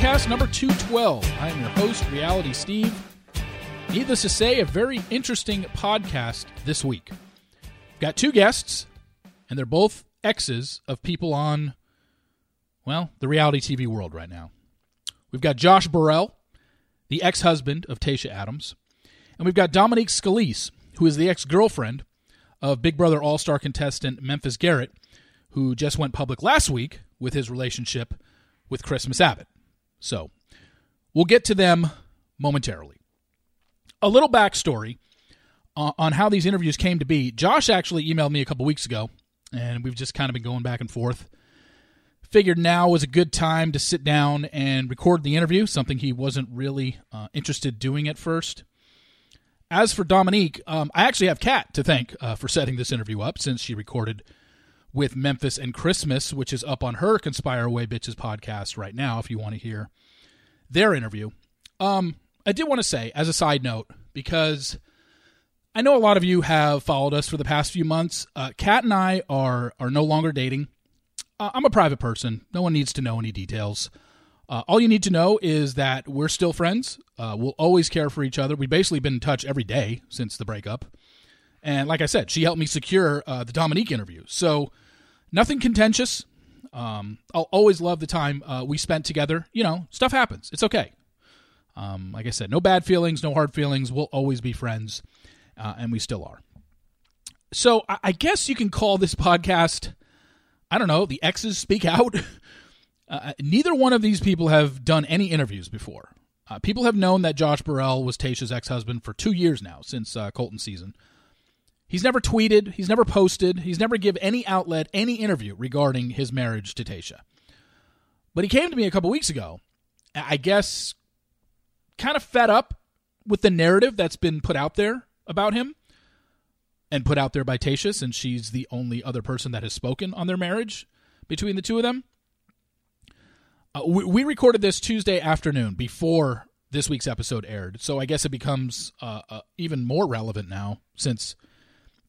podcast number 212. I am your host, Reality Steve. Needless to say, a very interesting podcast this week. Got two guests, and they're both exes of people on, well, the reality TV world right now. We've got Josh Bourelle, the ex husband of Tayshia Adams, and we've got Dominique Scalise, who is the ex girlfriend of Big Brother All Star contestant Memphis Garrett, who just went public last week with his relationship with Christmas Abbott. So, we'll get to them momentarily. A little backstory on how these interviews came to be. Josh actually emailed me a couple weeks ago, and we've just kind of been going back and forth. Figured now was a good time to sit down and record the interview, something he wasn't really uh, interested doing at first. As for Dominique, um, I actually have Kat to thank uh, for setting this interview up since she recorded with Memphis and Christmas, which is up on her Conspire Away Bitches podcast right now if you want to hear their interview. Um, I did want to say, as a side note, because I know a lot of you have followed us for the past few months. Uh, Kat and I are are no longer dating. Uh, I'm a private person. No one needs to know any details. Uh, all you need to know is that we're still friends. Uh, we'll always care for each other. We've basically been in touch every day since the breakup. And like I said, she helped me secure uh, the Dominique interview. So nothing contentious. Um, I'll always love the time uh, we spent together. You know, stuff happens. It's okay. Um, like I said, no bad feelings, no hard feelings. We'll always be friends, uh, and we still are. So I-, I guess you can call this podcast, I don't know, the exes speak out. Uh, neither one of these people have done any interviews before. Uh, people have known that Josh Bourelle was Tayshia's ex husband for two years now, since uh, Colton season. He's never tweeted, he's never posted, he's never give any outlet any interview regarding his marriage to Tayshia. But he came to me a couple weeks ago, I guess kind of fed up with the narrative that's been put out there about him and put out there by Tayshia since she's the only other person that has spoken on their marriage between the two of them. Uh, we, we, recorded this Tuesday afternoon before this week's episode aired, so I guess it becomes uh, uh, even more relevant now since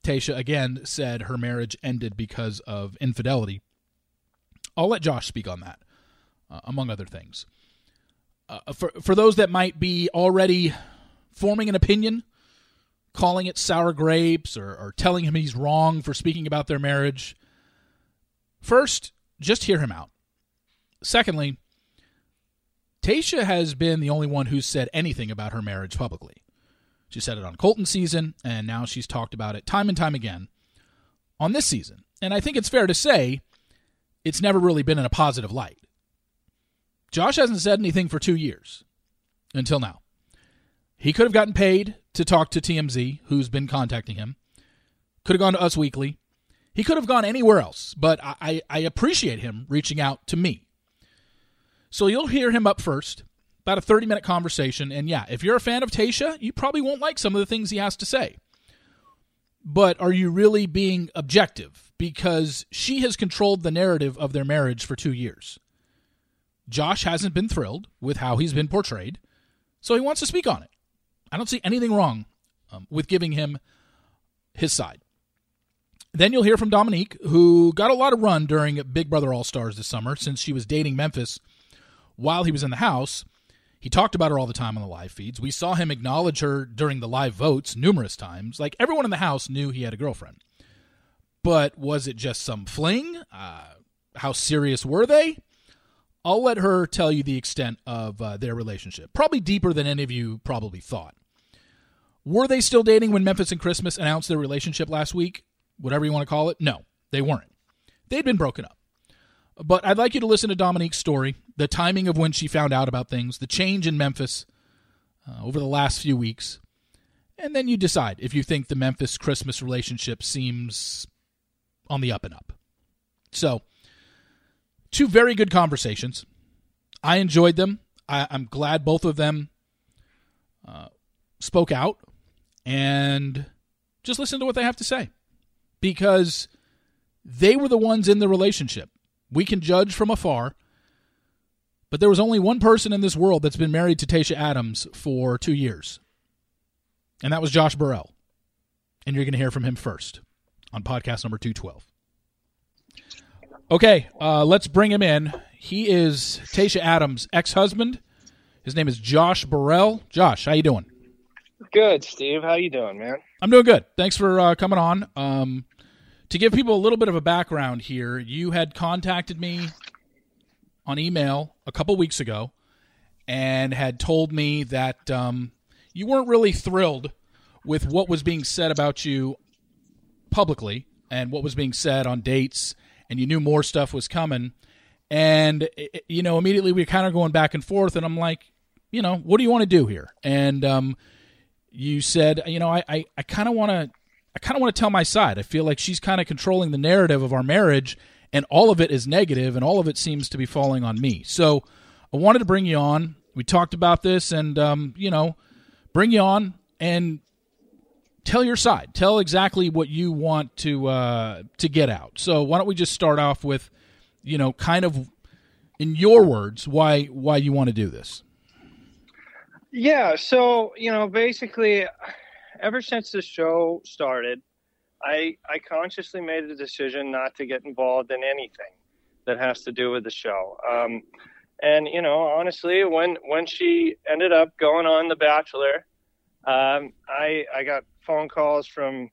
Tayshia again said her marriage ended because of infidelity. I'll let Josh speak on that, uh, among other things. Uh, for for those that might be already forming an opinion, calling it sour grapes, or, or telling him he's wrong for speaking about their marriage, first, just hear him out. Secondly, Tayshia has been the only one who's said anything about her marriage publicly. She said it on Colton season, and now she's talked about it time and time again on this season. And I think it's fair to say it's never really been in a positive light. Josh hasn't said anything for two years until now. He could have gotten paid to talk to TMZ, who's been contacting him. Could have gone to Us Weekly. He could have gone anywhere else, but I, I appreciate him reaching out to me. So you'll hear him up first about a 30 minute conversation. And yeah, if you're a fan of Tayshia, you probably won't like some of the things he has to say. But are you really being objective? Because she has controlled the narrative of their marriage for two years. Josh hasn't been thrilled with how he's been portrayed, so he wants to speak on it. I don't see anything wrong um, with giving him his side. Then you'll hear from Dominique, who got a lot of run during Big Brother All Stars this summer since she was dating Memphis while he was in the house. He talked about her all the time on the live feeds. We saw him acknowledge her during the live votes numerous times. Like everyone in the house knew he had a girlfriend. But was it just some fling? Uh, how serious were they? I'll let her tell you the extent of uh, their relationship. Probably deeper than any of you probably thought. Were they still dating when Memphis and Christmas announced their relationship last week? Whatever you want to call it? No, they weren't. They'd been broken up. But I'd like you to listen to Dominique's story, the timing of when she found out about things, the change in Memphis uh, over the last few weeks, and then you decide if you think the Memphis Christmas relationship seems on the up and up. So, two very good conversations. I enjoyed them. I, I'm glad both of them uh, spoke out and just listen to what they have to say because they were the ones in the relationship. We can judge from afar, but there was only one person in this world that's been married to Tayshia Adams for two years, and that was Josh Bourelle. And you're going to hear from him first on podcast number 212. Okay, uh, let's bring him in. He is Tayshia Adams' ex-husband. His name is Josh Bourelle. Josh, how you doing? Good, Steve. How you doing, man? I'm doing good. Thanks for uh, coming on. Um, to give people a little bit of a background here, you had contacted me on email a couple weeks ago and had told me that um, you weren't really thrilled with what was being said about you publicly and what was being said on dates, and you knew more stuff was coming. And, you know, immediately we are kind of going back and forth, and I'm like, you know, what do you want to do here? And um, you said, you know, I kind of want to. I kind of want to tell my side. I feel like she's kind of controlling the narrative of our marriage, and all of it is negative, and all of it seems to be falling on me. So, I wanted to bring you on. We talked about this, and um, you know, bring you on and tell your side. Tell exactly what you want to uh, to get out. So, why don't we just start off with, you know, kind of in your words, why why you want to do this? Yeah, so you know, basically, ever since the show started, I I consciously made a decision not to get involved in anything that has to do with the show. Um, and you know, honestly, when when she ended up going on The Bachelor, um, I I got phone calls from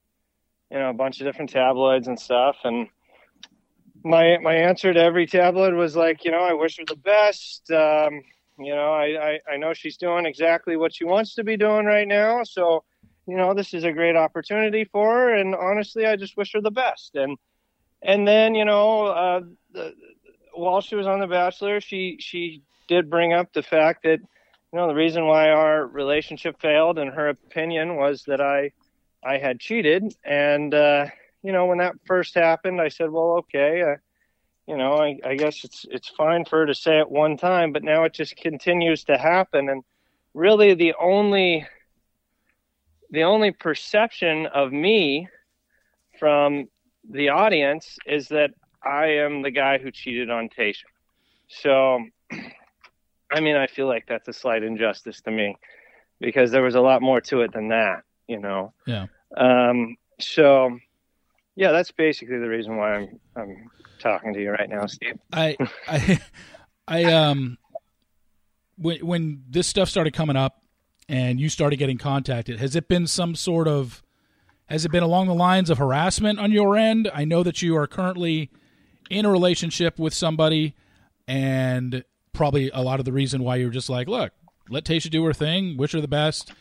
you know a bunch of different tabloids and stuff, and my my answer to every tabloid was like, you know, I wish her the best. Um, you know, I, I, I know she's doing exactly what she wants to be doing right now. So, you know, this is a great opportunity for her. And honestly, I just wish her the best. And, and then, you know, uh, the, while she was on The Bachelor, she, she did bring up the fact that, you know, the reason why our relationship failed, in her opinion, was that I, I had cheated. And, uh, you know, when that first happened, I said, well, okay, uh, you know, I, I guess it's it's fine for her to say it one time, but now it just continues to happen. And really, the only the only perception of me from the audience is that I am the guy who cheated on Tayshia. So, I mean, I feel like that's a slight injustice to me because there was a lot more to it than that, you know. Yeah. Um, so, yeah, that's basically the reason why I'm I'm talking to you right now, Steve. I, I, I, um, when when this stuff started coming up, and you started getting contacted, has it been some sort of, has it been along the lines of harassment on your end? I know that you are currently in a relationship with somebody, and probably a lot of the reason why you're just like, look, let Tayshia do her thing, wish her the best,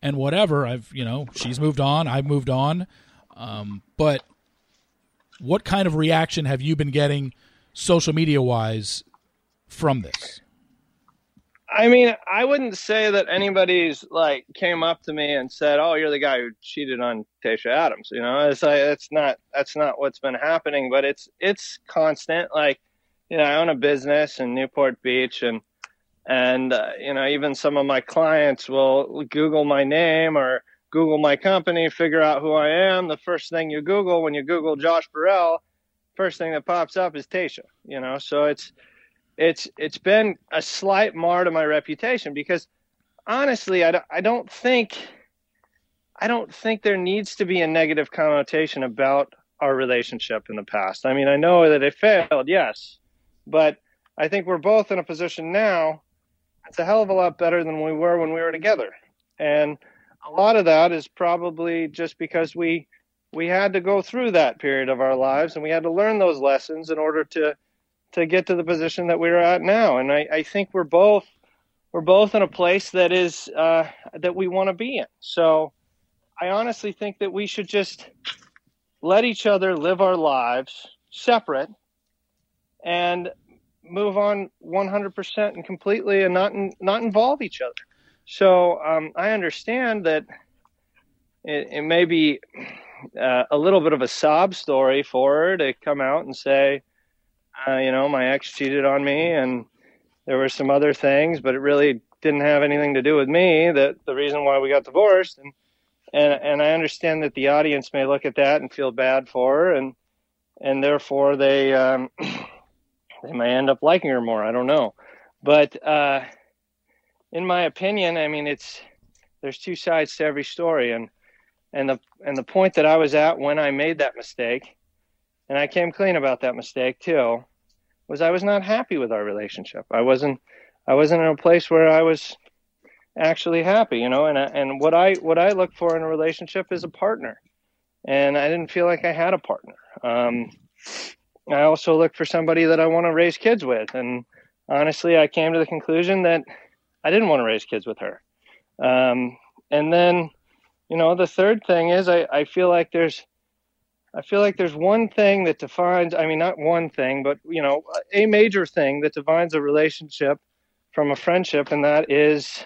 and whatever. I've, you know, she's moved on, I've moved on, um, but what kind of reaction have you been getting social media wise from this? I mean, I wouldn't say that anybody's like came up to me and said, "Oh, you're the guy who cheated on Tayshia Adams." You know, it's like it's not that's not what's been happening, but it's it's constant. Like, you know, I own a business in Newport Beach, and and uh, you know, even some of my clients will Google my name or Google my company, figure out who I am. The first thing you Google when you Google Josh Bourelle, first thing that pops up is Tayshia. You know, so it's it's it's been a slight mar to my reputation because honestly, I don't, I don't think I don't think there needs to be a negative connotation about our relationship in the past. I mean, I know that it failed, yes, but I think we're both in a position now. It's a hell of a lot better than we were when we were together, and a lot of that is probably just because we we had to go through that period of our lives and we had to learn those lessons in order to to get to the position that we're at now. And i, I think we're both we're both in a place that is uh, that we want to be in. So i honestly think that we should just let each other live our lives separate and move on 100% and completely and not not involve each other. So um, I understand that it, it may be uh, a little bit of a sob story for her to come out and say, uh, you know, my ex cheated on me and there were some other things, but it really didn't have anything to do with me. That the reason why we got divorced, and and and I understand that the audience may look at that and feel bad for her, and and therefore they um, they may end up liking her more. I don't know, but uh, in my opinion, I mean it's there's two sides to every story, and and the and the point that I was at when I made that mistake, and I came clean about that mistake too, was I was not happy with our relationship. I wasn't I wasn't in a place where I was actually happy, you know. And and what I what I look for in a relationship is a partner, and I didn't feel like I had a partner. Um, I also look for somebody that I want to raise kids with, and honestly, I came to the conclusion that I didn't want to raise kids with her. Um, and then, you know, the third thing is I, I feel like there's I feel like there's one thing that defines, I mean, not one thing, but, you know, a major thing that defines a relationship from a friendship, and that is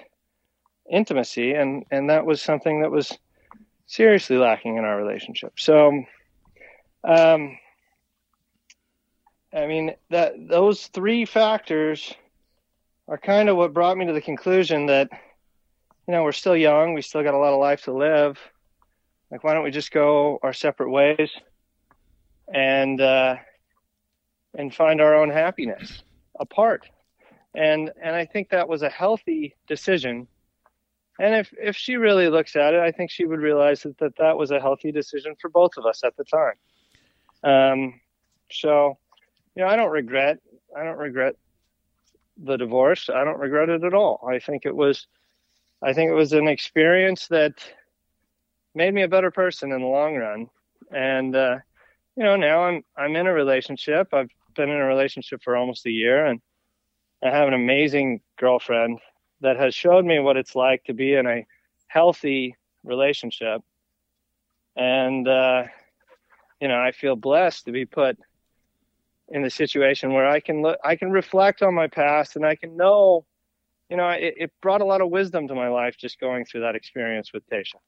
intimacy. And, and that was something that was seriously lacking in our relationship. So, um, I mean, that those three factors are kind of what brought me to the conclusion that, you know, we're still young, we still got a lot of life to live like, why don't we just go our separate ways and uh, and find our own happiness apart? And and I think that was a healthy decision. And if if she really looks at it, I think she would realize that that, that was a healthy decision for both of us at the time. Um, so, you know, I don't regret. I don't regret the divorce. I don't regret it at all. I think it was, I think it was an experience that made me a better person in the long run. And uh, you know, now I'm I'm in a relationship. I've been in a relationship for almost a year, and I have an amazing girlfriend that has showed me what it's like to be in a healthy relationship. And uh, you know, I feel blessed to be put in the situation where I can look, I can reflect on my past, and I can know, you know, it, it brought a lot of wisdom to my life just going through that experience with Tayshia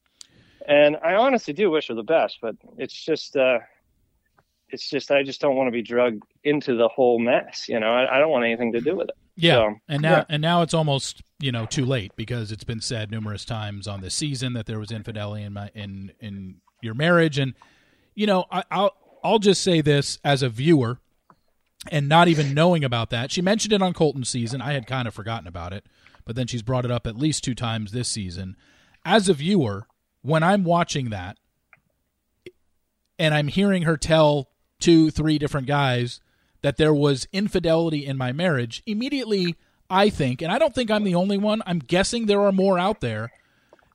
and I honestly do wish her the best, but it's just, uh, it's just I just don't want to be drugged into the whole mess. You know, I, I don't want anything to do with it. Yeah, so, and now yeah. and now it's almost you know too late because it's been said numerous times on this season that there was infidelity in my in in your marriage, and you know I, I'll I'll just say this as a viewer and not even knowing about that. She mentioned it on Colton's season. I had kind of forgotten about it, but then she's brought it up at least two times this season. As a viewer, when I'm watching that and I'm hearing her tell two, three different guys that there was infidelity in my marriage, immediately I think, and I don't think I'm the only one, I'm guessing there are more out there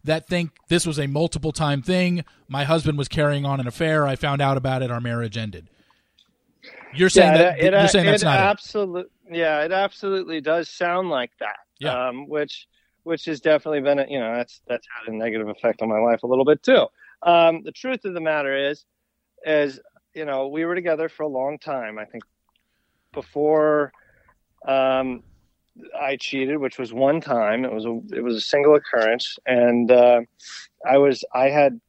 that think this was a multiple time thing. My husband was carrying on an affair. I found out about it. Our marriage ended. You're saying yeah, that it, you're saying that's not absolutely, Yeah, it absolutely does sound like that. Yeah. Um, which which has definitely been, a, you know, that's that's had a negative effect on my life a little bit too. Um, the truth of the matter is, is you know, we were together for a long time. I think before um, I cheated, which was one time. It was a it was a single occurrence, and uh, I was I had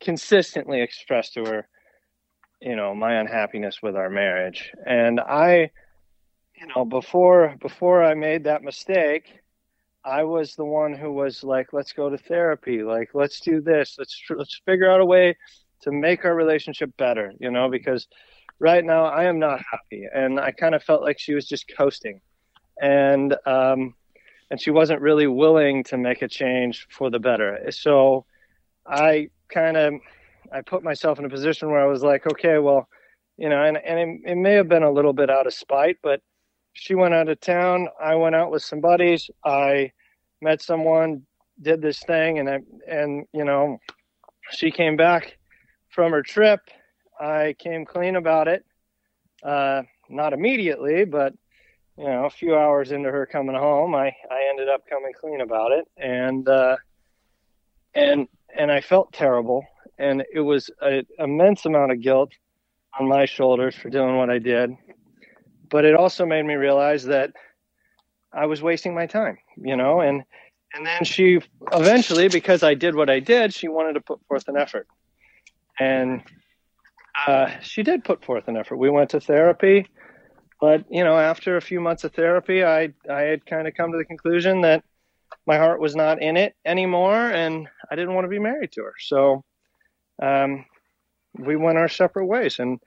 consistently expressed to her, you know, my unhappiness with our marriage, and I, you know, before before I made that mistake, I was the one who was like, let's go to therapy. Like, let's do this. Let's tr- let's figure out a way to make our relationship better. You know, because right now I am not happy, and I kind of felt like she was just coasting, and um, and she wasn't really willing to make a change for the better. So I kind of I put myself in a position where I was like, okay, well, you know, and and it, it may have been a little bit out of spite, but she went out of town. I went out with some buddies. I met someone, did this thing, and I and you know, she came back from her trip. I came clean about it. Uh, not immediately, but you know, a few hours into her coming home, I I ended up coming clean about it, and uh, and and I felt terrible, and it was an immense amount of guilt on my shoulders for doing what I did but it also made me realize that I was wasting my time, you know, and and then she eventually, because I did what I did, she wanted to put forth an effort, and uh, she did put forth an effort. We went to therapy, but you know, after a few months of therapy, I I had kind of come to the conclusion that my heart was not in it anymore, and I didn't want to be married to her. So, um, we went our separate ways, and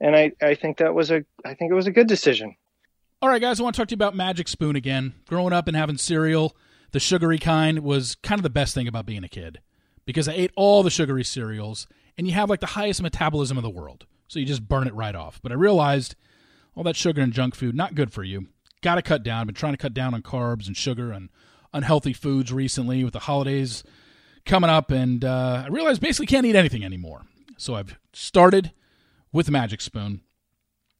and I I think that was a I think it was a good decision. All right, guys, I want to talk to you about Magic Spoon again. Growing up and having cereal, the sugary kind was kind of the best thing about being a kid because I ate all the sugary cereals, and you have like the highest metabolism in the world, so you just burn it right off. But I realized all that sugar and junk food not good for you. Got to cut down. I've been trying to cut down on carbs and sugar and unhealthy foods recently with the holidays coming up, and uh, I realized basically can't eat anything anymore. So I've started with Magic Spoon.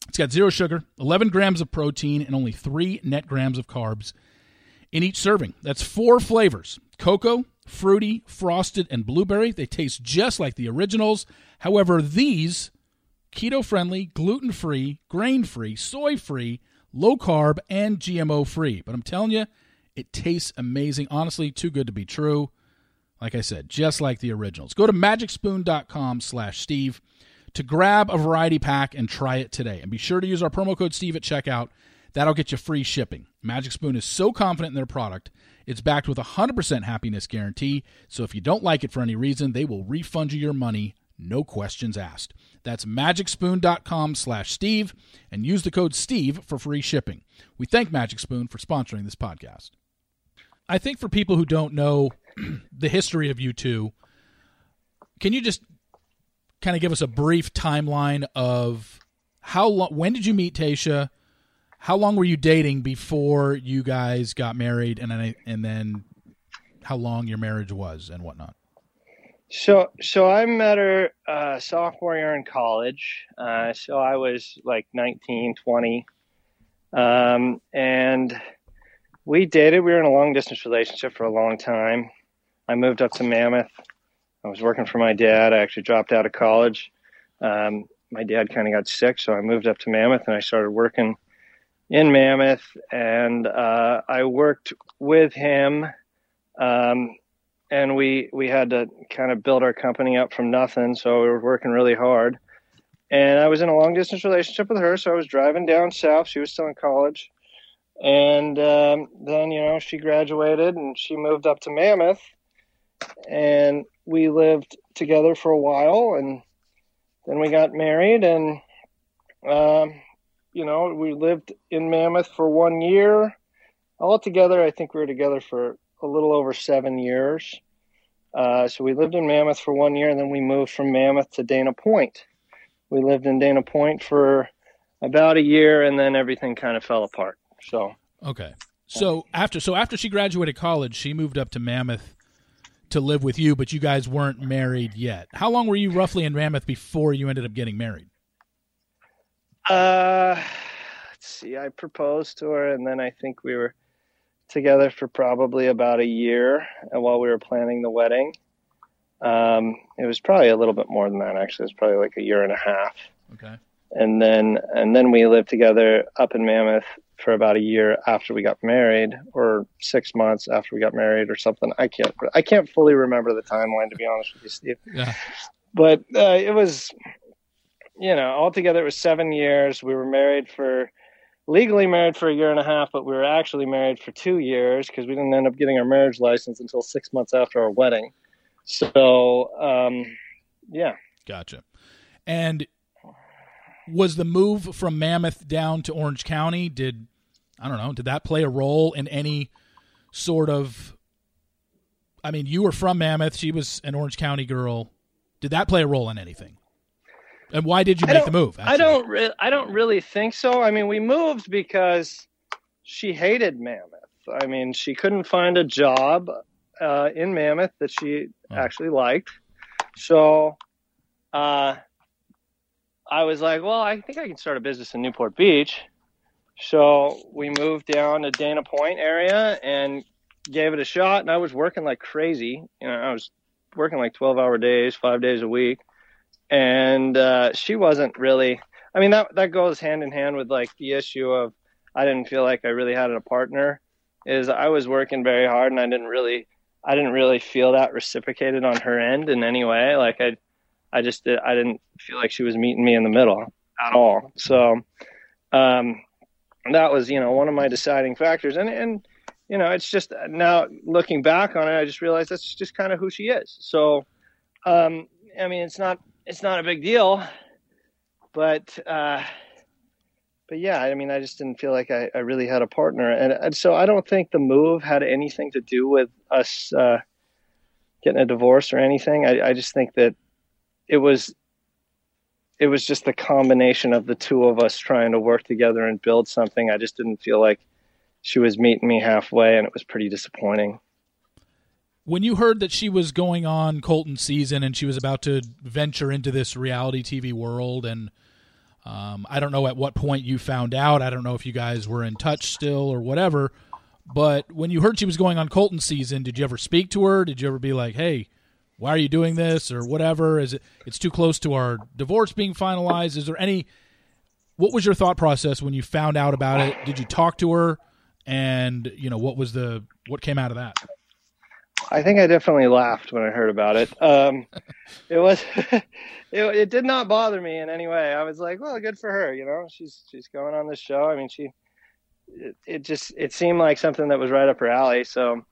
It's got zero sugar, 11 grams of protein, and only three net grams of carbs in each serving. That's four flavors cocoa, fruity, frosted, and blueberry. They taste just like the originals. However, these keto friendly, gluten free, grain free, soy free, low carb, and GMO free. But I'm telling you, it tastes amazing. Honestly, too good to be true. Like I said, just like the originals. Go to magicspoon.com slash Steve to grab a variety pack and try it today. And be sure to use our promo code Steve at checkout. That'll get you free shipping. Magic Spoon is so confident in their product, it's backed with a 100% happiness guarantee. So if you don't like it for any reason, they will refund you your money, no questions asked. That's magicspoon.com slash Steve and use the code Steve for free shipping. We thank Magic Spoon for sponsoring this podcast. I think for people who don't know the history of you two, can you just kind of give us a brief timeline of how long? When did you meet Tayshia? How long were you dating before you guys got married, and then and then how long your marriage was and whatnot? So, so I met her uh, sophomore year in college. Uh, so I was like 19, 20. Um, and we dated. We were in a long distance relationship for a long time. I moved up to Mammoth. I was working for my dad. I actually dropped out of college. Um, my dad kind of got sick, so I moved up to Mammoth and I started working in Mammoth. And uh, I worked with him. Um, and we we had to kind of build our company up from nothing. So we were working really hard. And I was in a long distance relationship with her, so I was driving down south. She was still in college, and um, then you know she graduated and she moved up to Mammoth, and we lived together for a while, and then we got married, and um, you know we lived in Mammoth for one year. all together I think we were together for a little over seven years. Uh, so we lived in Mammoth for one year, and then we moved from Mammoth to Dana Point. We lived in Dana Point for about a year, and then everything kind of fell apart. So okay, so after so after she graduated college, she moved up to Mammoth to live with you, but you guys weren't married yet. How long were you roughly in Mammoth before you ended up getting married? Uh, let's see. I proposed to her, and then I think we were together for probably about a year and while we were planning the wedding. Um, it was probably a little bit more than that actually. It was probably like a year and a half. Okay. And then and then we lived together up in Mammoth for about a year after we got married or 6 months after we got married or something. I can't I can't fully remember the timeline to be honest with you, Steve. Yeah. But uh, it was you know, altogether it was 7 years. We were married for legally married for a year and a half, but we were actually married for two years because we didn't end up getting our marriage license until six months after our wedding. So, um, yeah. Gotcha. And was the move from Mammoth down to Orange County, did, I don't know, did that play a role in any sort of, I mean, you were from Mammoth, she was an Orange County girl. Did that play a role in anything? And why did you make the move? Actually? I don't. Re- I don't really think so. I mean, we moved because she hated Mammoth. I mean, she couldn't find a job uh, in Mammoth that she oh. actually liked. So, uh, I was like, well, I think I can start a business in Newport Beach. So we moved down to Dana Point area and gave it a shot. And I was working like crazy. You know, I was working like 12 hour days, five days a week and uh, she wasn't really. I mean, that that goes hand in hand with like the issue of I didn't feel like I really had a partner. Is I was working very hard and I didn't really I didn't really feel that reciprocated on her end in any way. Like I I just I didn't feel like she was meeting me in the middle at all. So um, that was you know one of my deciding factors. And and you know, it's just now looking back on it, I just realized that's just kind of who she is. So, um, I mean, it's not it's not a big deal, but uh, but yeah, I mean, I just didn't feel like I, I really had a partner, and, and so I don't think the move had anything to do with us uh, getting a divorce or anything. I, I just think that it was it was just the combination of the two of us trying to work together and build something. I just didn't feel like she was meeting me halfway, and it was pretty disappointing. When you heard that she was going on Colton season and she was about to venture into this reality TV world, and um, I don't know at what point you found out. I don't know if you guys were in touch still or whatever. But when you heard she was going on Colton season, did you ever speak to her? Did you ever be like, "Hey, why are you doing this?" or whatever? Is it it's too close to our divorce being finalized? Is there any? What was your thought process when you found out about it? Did you talk to her? And you know what was the what came out of that? I think I definitely laughed when I heard about it. Um, it was, it, it, did not bother me in any way. I was like, well, good for her. You know, she's she's going on this show. I mean, she, it, it just it seemed like something that was right up her alley. So,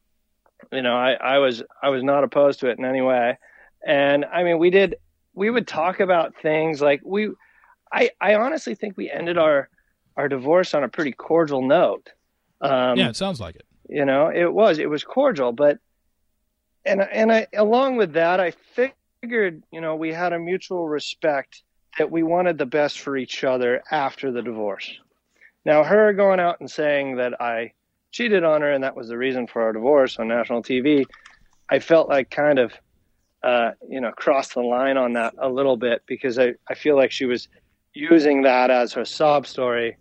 you know, I I was I was not opposed to it in any way. And I mean, we did we would talk about things like we, I I honestly think we ended our our divorce on a pretty cordial note. Um, yeah, it sounds like it. You know, it was it was cordial, but and and I along with that, I figured you know we had a mutual respect that we wanted the best for each other after the divorce. Now, her going out and saying that I cheated on her and that was the reason for our divorce on national TV, I felt like kind of, uh, you know, crossed the line on that a little bit because I, I feel like she was using that as her sob story,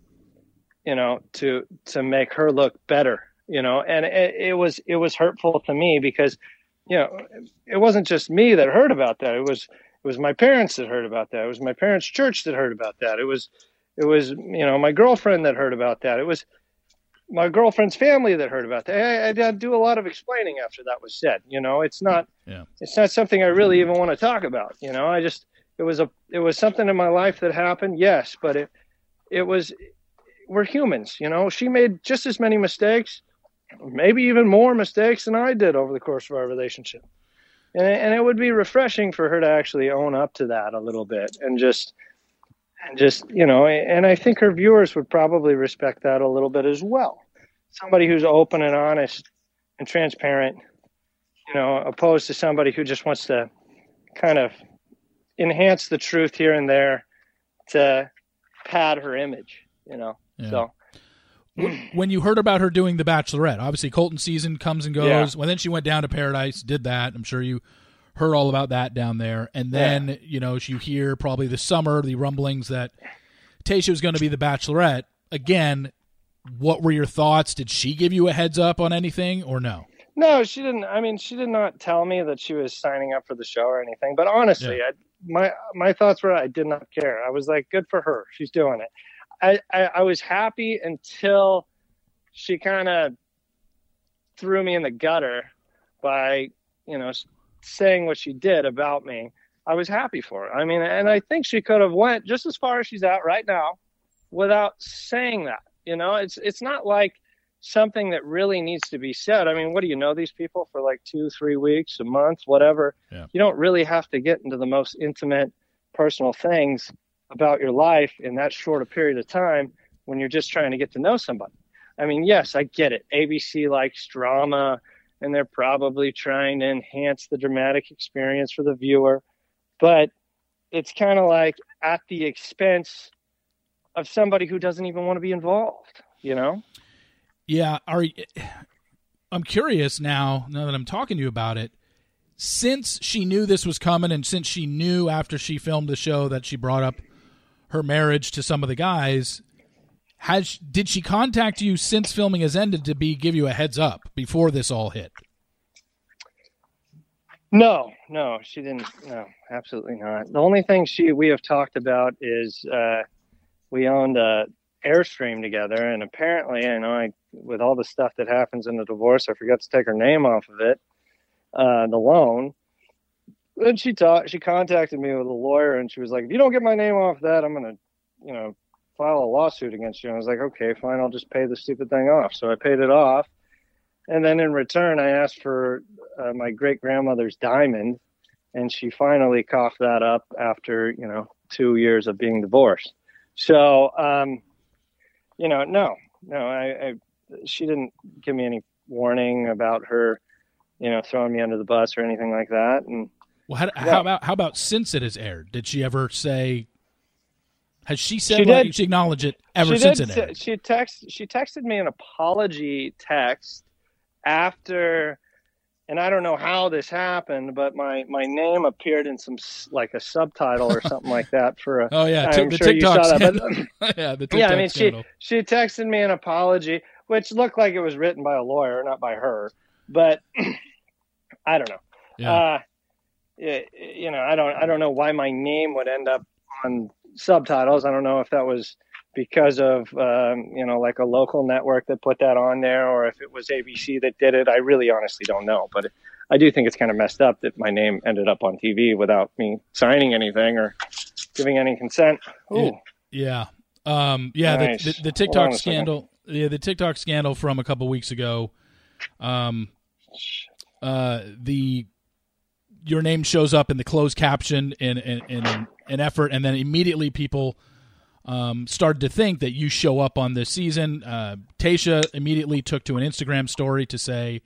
you know, to to make her look better, you know, and it, it was it was hurtful to me because you know, it wasn't just me that heard about that. It was it was my parents that heard about that. It was my parents' church that heard about that. It was it was you know my girlfriend that heard about that. It was my girlfriend's family that heard about that. I, I did do a lot of explaining after that was said. You know, it's not yeah. it's not something I really even want to talk about. You know, I just it was a it was something in my life that happened. Yes, but it it was we're humans. You know, she made just as many mistakes maybe even more mistakes than I did over the course of our relationship. And, and it would be refreshing for her to actually own up to that a little bit and just, and just, you know, and I think her viewers would probably respect that a little bit as well. Somebody who's open and honest and transparent, you know, opposed to somebody who just wants to kind of enhance the truth here and there to pad her image, you know. Yeah. So when you heard about her doing the Bachelorette, obviously Colton season comes and goes. Yeah. When then she went down to Paradise, did that. I'm sure you heard all about that down there. And then yeah. you know you hear probably the summer the rumblings that Tayshia was going to be the Bachelorette again. What were your thoughts? Did she give you a heads up on anything or no? No, she didn't. I mean, she did not tell me that she was signing up for the show or anything. But honestly, yeah. I, my my thoughts were I did not care. I was like, good for her. She's doing it. I, I, I was happy until she kind of threw me in the gutter by, you know, saying what she did about me. I was happy for her. I mean, and I think she could have went just as far as she's at right now without saying that. You know, it's it's not like something that really needs to be said. I mean, what do you know these people for like two, three weeks, a month, whatever? Yeah. You don't really have to get into the most intimate, personal things about your life in that short a period of time when you're just trying to get to know somebody. I mean, yes, I get it. ABC likes drama and they're probably trying to enhance the dramatic experience for the viewer, but it's kind of like at the expense of somebody who doesn't even want to be involved, you know? Yeah, are I'm curious now, now that I'm talking to you about it, since she knew this was coming and since she knew after she filmed the show that she brought up her marriage to some of the guys. Has did she contact you since filming has ended to be give you a heads up before this all hit? No, no, she didn't. No, absolutely not. The only thing she we have talked about is uh, we owned a Airstream together, and apparently, I know I with all the stuff that happens in the divorce, I forgot to take her name off of it, uh, the loan. Then she taught she contacted me with a lawyer and she was like if you don't get my name off that i'm gonna you know file a lawsuit against you. And i was like okay fine i'll just pay the stupid thing off. So i paid it off. And then in return, I asked for uh, my great grandmother's diamond, and she finally coughed that up after you know two years of being divorced. So, um, you know, no, no, I, I, she didn't give me any warning about her, you know, throwing me under the bus or anything like that. And well, how, how about how about since it has aired? Did she ever say? Has she said? She did. she acknowledged it ever she since did, it aired. She text. She texted me an apology text after and I don't know how this happened, but my my name appeared in some like a subtitle or something like that for a. Oh yeah, I'm the sure you saw that, but- yeah, the TikTok yeah, I mean she she texted me an apology, which looked like it was written by a lawyer, not by her. But I don't know. yeah. Uh, y- you know, I don't I don't know why my name would end up on subtitles. I don't know if that was because of um, you know like a local network that put that on there, or if it was ABC that did it. I really honestly don't know, but I do think it's kind of messed up that my name ended up on TV without me signing anything or giving any consent. Ooh. Yeah. Um, yeah, Nice. the, the, the TikTok scandal. Yeah, the TikTok scandal from a couple weeks ago. Um, uh, the your name shows up in the closed caption in in, in an effort, and then immediately people um, started to think that you show up on this season. Uh, Tayshia immediately took to an Instagram story to say,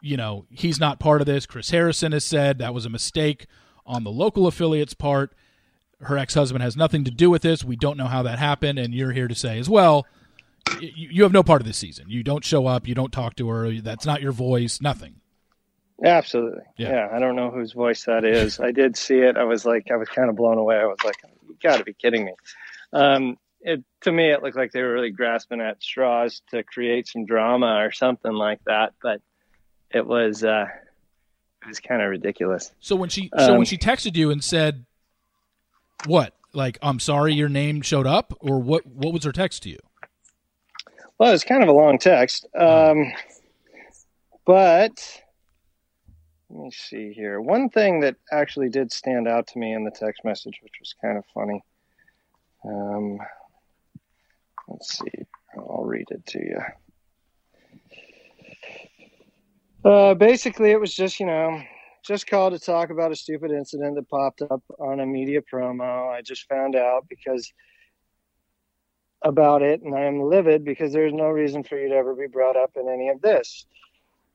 you know, he's not part of this. Chris Harrison has said that was a mistake on the local affiliate's part her ex-husband has nothing to do with this. We don't know how that happened, and you're here to say as well, you have no part of this season. You don't show up. You don't talk to her. That's not your voice. Nothing. Absolutely. Yeah. Yeah. I don't know whose voice that is. I did see it. I was like, I was kind of blown away. I was like, you got to be kidding me. Um, it to me, it looked like they were really grasping at straws to create some drama or something like that. But it was, uh, it was kind of ridiculous. So when she so when Um, she texted you and said, "What? Like I'm sorry, your name showed up," or what? What was her text to you? Well, it was kind of a long text. Um, but let me see here. One thing that actually did stand out to me in the text message, which was kind of funny. Um, let's see. I'll read it to you. Uh, basically, it was just, you know, just called to talk about a stupid incident that popped up on a media promo. I just found out because about it, and I am livid because there's no reason for you to ever be brought up in any of this.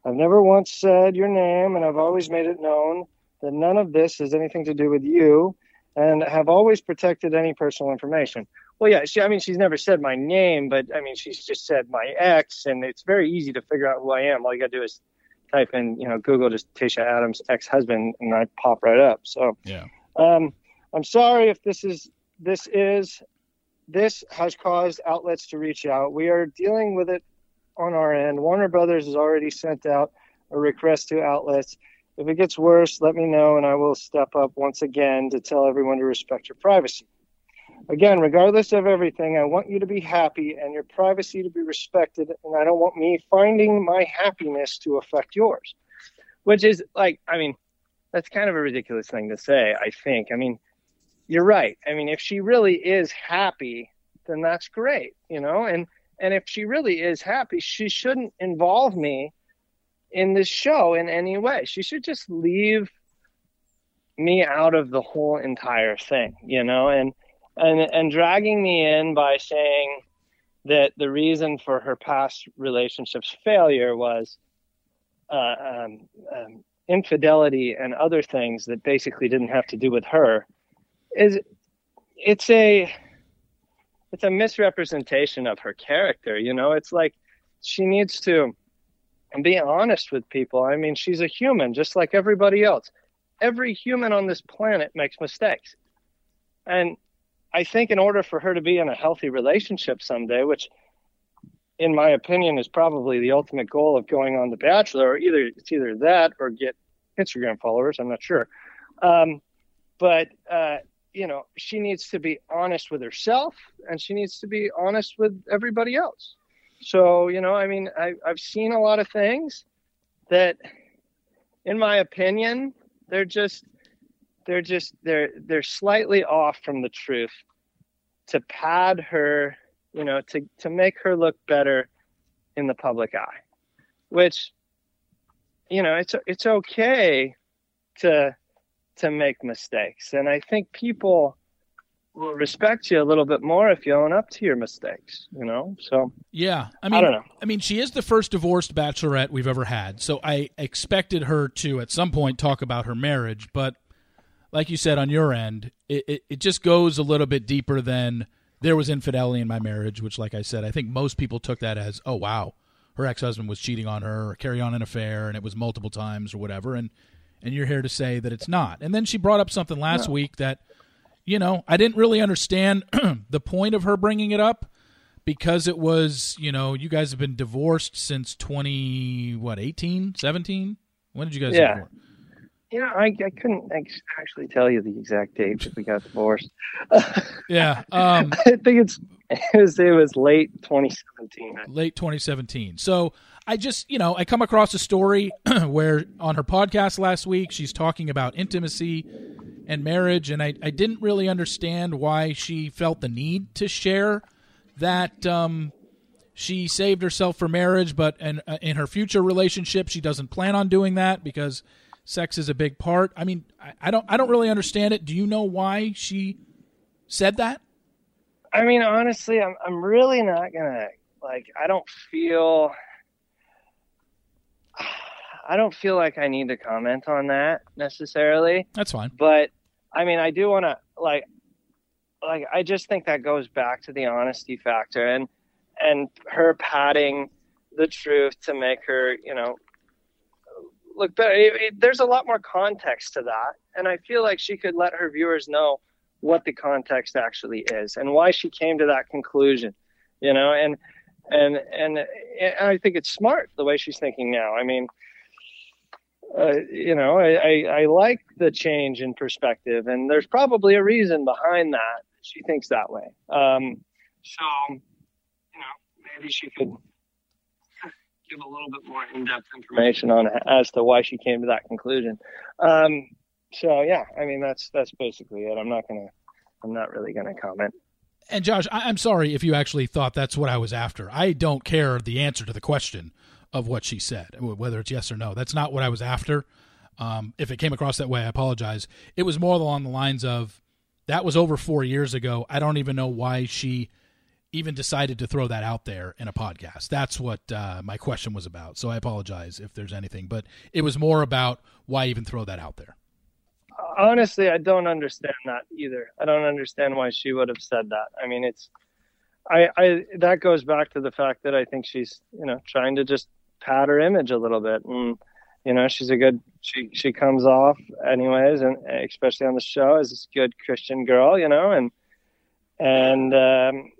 I've never once said your name, and I've always made it known that none of this has anything to do with you, and have always protected any personal information. Well, yeah, she, I mean, she's never said my name, but I mean, she's just said my ex, and it's very easy to figure out who I am. All you got to do is type in, you know, Google just Tayshia Adams ex-husband, and I pop right up. So, Yeah. um, I'm sorry if this is this is this has caused outlets to reach out. We are dealing with it on our end. Warner Brothers has already sent out a request to outlets. If it gets worse, let me know and I will step up once again to tell everyone to respect your privacy. Again, regardless of everything, I want you to be happy and your privacy to be respected, and I don't want me finding my happiness to affect yours. Which is like, I mean, that's kind of a ridiculous thing to say, I think. I mean, you're right. I mean, if she really is happy, then that's great, you know? And and if she really is happy, she shouldn't involve me in this show in any way. She should just leave me out of the whole entire thing, you know? And and and dragging me in by saying that the reason for her past relationships failure was uh, um, um, infidelity and other things that basically didn't have to do with her is it's a it's a misrepresentation of her character you know it's like she needs to be honest with people. I mean she's a human just like everybody else. Every human on this planet makes mistakes. And i think in order for her to be in a healthy relationship someday which in my opinion is probably the ultimate goal of going on the bachelor or either it's either that or get instagram followers i'm not sure. Um, but uh, you know she needs to be honest with herself and she needs to be honest with everybody else so you know i mean I, i've seen a lot of things that in my opinion they're just they're just they're they're slightly off from the truth to pad her you know to to make her look better in the public eye which you know it's it's okay to to make mistakes. And i think people will respect you a little bit more if you own up to your mistakes you know? So yeah i mean I don't know. I mean she is the first divorced bachelorette we've ever had so i expected her to at some point talk about her marriage but like you said on your end it, it, it just goes a little bit deeper than there was infidelity in my marriage which like i said i think most people took that as oh wow her ex-husband was cheating on her or carry on an affair and it was multiple times or whatever and and you're here to say that it's not. And then she brought up something last week that you know i didn't really understand the point of her bringing it up because it was you know you guys have been divorced since 20 what 18 17 when did you guys Yeah. you i, I couldn't ex- actually tell you the exact date that we got divorced yeah um i think it's it was, it was late 2017 late 2017. So I just, you know, I come across a story where on her podcast last week, she's talking about intimacy and marriage, and I, I didn't really understand why she felt the need to share that um, she saved herself for marriage, but in, uh, in her future relationship, she doesn't plan on doing that because sex is a big part. I mean, I, I don't, I don't really understand it. Do you know why she said that? I mean, honestly, I'm I'm really not gonna like. I don't feel. I don't feel like I need to comment on that necessarily, That's fine. but I mean, I do want to like, like I just think that goes back to the honesty factor and and her padding the truth to make her, you know, look better. It- it- there's a lot more context to that, and I feel like she could let her viewers know what the context actually is and why she came to that conclusion you know and and and, and i think it's smart the way she's thinking now i mean uh, you know I, I i like the change in perspective and there's probably a reason behind that she thinks that way um so you know maybe she could give a little bit more in-depth information on as to why she came to that conclusion um so yeah, I mean that's that's basically it. I'm not gonna, I'm not really gonna comment. And Josh, I, I'm sorry if you actually thought that's what I was after. I don't care the answer to the question of what she said, whether it's yes or no. That's not what I was after. Um, if it came across that way, I apologize. It was more along the lines of that was over four years ago. I don't even know why she even decided to throw that out there in a podcast. That's what uh, my question was about. So I apologize if there's anything, but it was more about why even throw that out there. Honestly, I don't understand that either. I don't understand why she would have said that. I mean, it's, I, I that goes back to the fact that I think she's, you know, trying to just pad her image a little bit, and you know, she's a good, she she comes off anyways, and especially on the show as this good Christian girl, you know, and and um,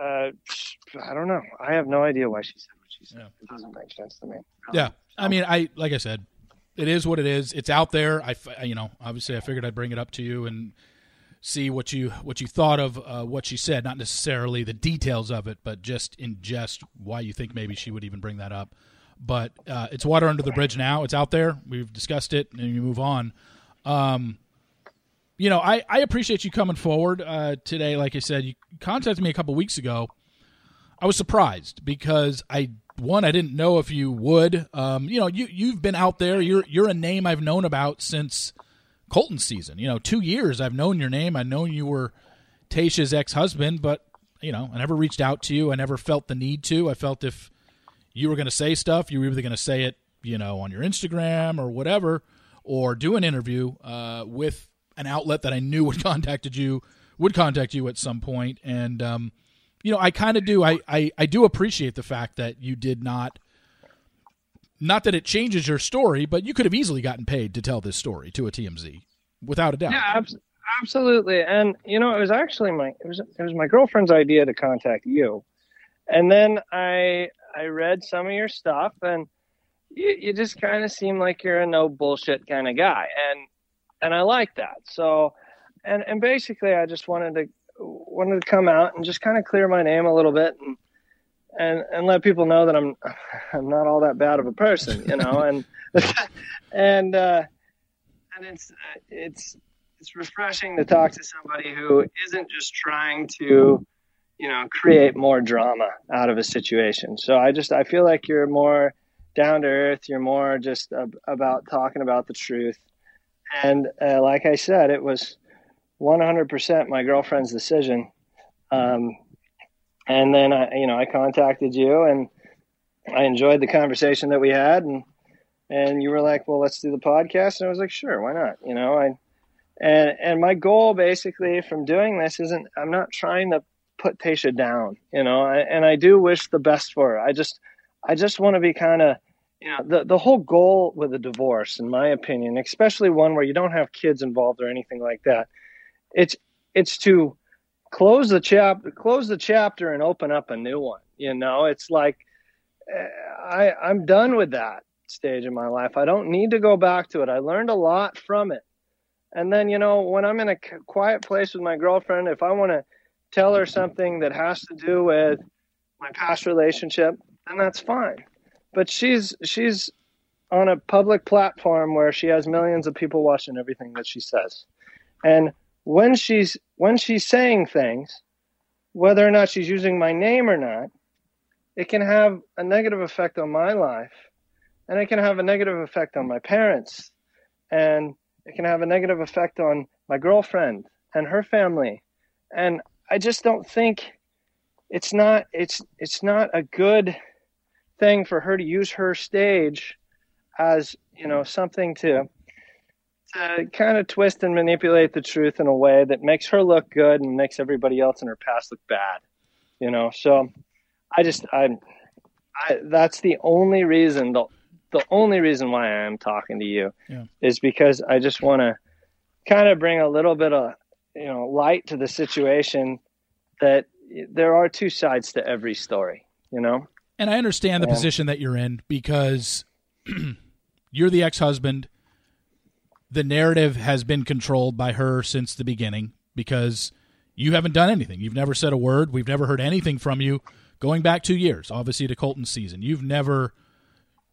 uh, I don't know. I have no idea why she said what she said. Yeah. It doesn't make sense to me. Yeah, I mean, I like I said, it is what it is. It's out there. I you know, obviously, I figured I'd bring it up to you and see what you what you thought of uh, what she said. Not necessarily the details of it, but just in jest why you think maybe she would even bring that up. But uh, it's water under the bridge now. It's out there. We've discussed it, and you move on. Um, you know, I, I appreciate you coming forward uh, today. Like I said, you contacted me a couple weeks ago. I was surprised because I one I didn't know if you would. Um, you know, you you've been out there. You're you're a name I've known about since Colton season. You know, two years I've known your name. I know you were Tayshia's ex husband, but you know, I never reached out to you. I never felt the need to. I felt if you were going to say stuff, you were either going to say it, you know, on your Instagram or whatever, or do an interview uh, with an outlet that I knew would contacted you would contact you at some point. And um, you know, I kind of do. I, I I do appreciate the fact that you did not. Not that it changes your story, but you could have easily gotten paid to tell this story to a TMZ, without a doubt. Yeah, abs- absolutely. And you know, it was actually my it was it was my girlfriend's idea to contact you, and then I I read some of your stuff, and you, you just kind of seem like you're a no bullshit kind of guy, and and I like that. So, and and basically, I just wanted to wanted to come out and just kind of clear my name a little bit and. And, and let people know that I'm I'm not all that bad of a person, you know, and and uh, and it's it's it's refreshing to talk to somebody who isn't just trying to you know create more drama out of a situation so i just i feel like you're more down to earth. You're more just ab- about talking about the truth. And uh, like I said, it was 100% my girlfriend's decision. Um, and then I, you know, I contacted you, and I enjoyed the conversation that we had, and and you were like, "Well, let's do the podcast," and I was like, "Sure, why not?" You know, I and and my goal basically from doing this isn't I'm not trying to put Tayshia down, you know, and I do wish the best for her. I just I just want to be kind of you know the the whole goal with a divorce, in my opinion, especially one where you don't have kids involved or anything like that, it's it's to close the chapter close the chapter and open up a new one. You know, it's like eh, I I'm done with that stage in my life. I don't need to go back to it. I learned a lot from it. And then, you know, when I'm in a quiet place with my girlfriend, if I want to tell her something that has to do with my past relationship, then that's fine. But she's she's on a public platform where she has millions of people watching everything that she says. And when she's when she's saying things, whether or not she's using my name or not, it can have a negative effect on my life and it can have a negative effect on my parents. And it can have a negative effect on my girlfriend and her family. And i just don't think it's not it's it's not a good thing for her to use her stage as you know something to to kind of twist and manipulate the truth in a way that makes her look good and makes everybody else in her past look bad you know? So i just i I, that's the only reason the the only reason why I am talking to you yeah. is because I just want to kind of bring a little bit of you know light to the situation that there are two sides to every story, you know. And I understand the yeah. position that you're in because you're the ex-husband. The narrative has been controlled by her since the beginning because you haven't done anything. You've never said a word. We've never heard anything from you going back 2 years, obviously to Colton's season. You've never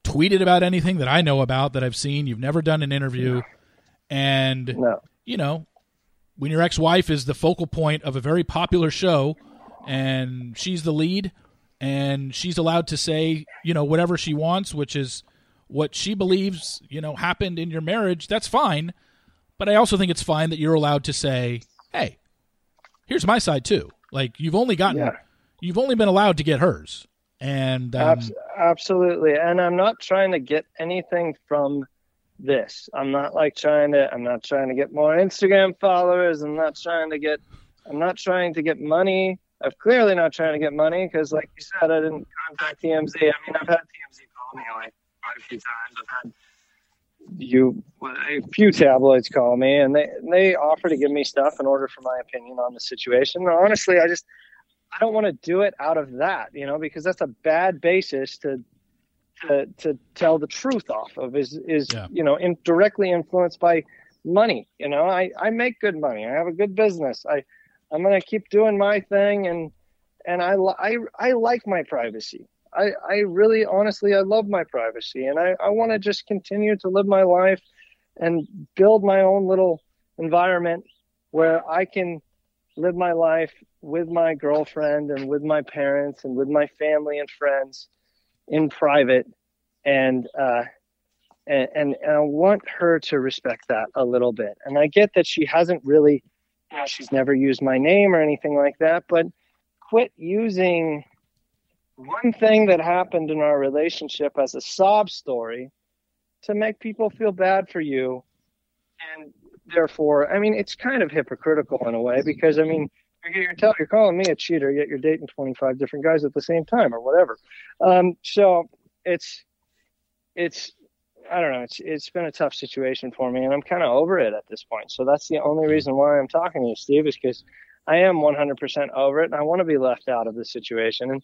tweeted about anything that I know about that I've seen. You've never done an interview. And, no. you know, when your ex wife is the focal point of a very popular show and she's the lead and she's allowed to say, you know, whatever she wants, which is what she believes, you know, happened in your marriage, that's fine. But I also think it's fine that you're allowed to say, hey, here's my side too. Like you've only gotten, yeah. you've only been allowed to get hers. And um, absolutely. And I'm not trying to get anything from this. I'm not like trying to. I'm not trying to get more Instagram followers. I'm not trying to get. I'm not trying to get money. I'm clearly not trying to get money because, like you said, I didn't contact TMZ. I mean, I've had TMZ call me like quite a few times. I've had you a few tabloids call me and they they offer to give me stuff in order for my opinion on the situation. Honestly, I just I don't want to do it out of that, you know, because that's a bad basis to to to tell the truth off of is is yeah. you know in, directly influenced by money. You know, I I make good money. I have a good business. I I'm gonna keep doing my thing and and I I I like my privacy. I I really honestly I love my privacy and I I want to just continue to live my life and build my own little environment where I can live my life with my girlfriend and with my parents and with my family and friends in private and uh and, and, and I want her to respect that a little bit. And I get that she hasn't really, you know, she's never used my name or anything like that, but quit using one thing that happened in our relationship as a sob story to make people feel bad for you. And therefore, I mean, it's kind of hypocritical in a way because, I mean, you're, tell, you're calling me a cheater, yet you're dating 25 different guys at the same time or whatever. Um, so it's, it's, I don't know. It's, it's been a tough situation for me and I'm kind of over it at this point. So that's the only reason why I'm talking to you, Steve, is because I am 100% over it and I want to be left out of this situation. And,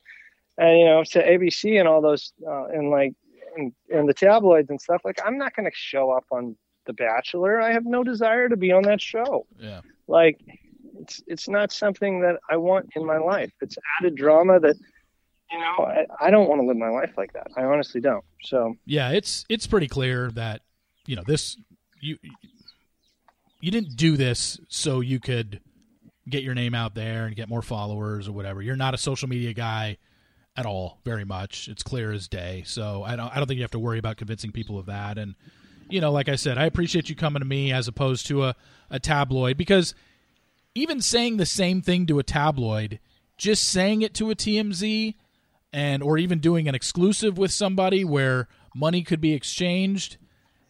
and, you know, to ABC and all those, uh, and like, and, and the tabloids and stuff, like, I'm not going to show up on The Bachelor. I have no desire to be on that show. Yeah. Like, it's it's not something that I want in my life. It's added drama that you know I, I don't want to live my life like that. I honestly don't. So yeah, it's it's pretty clear that you know this you you didn't do this so you could get your name out there and get more followers or whatever. You're not a social media guy. at all, very much. It's clear as day. So I don't I don't think you have to worry about convincing people of that. And you know, like I said, I appreciate you coming to me as opposed to a, a tabloid because even saying the same thing to a tabloid, just saying it to a TMZ and or even doing an exclusive with somebody where money could be exchanged.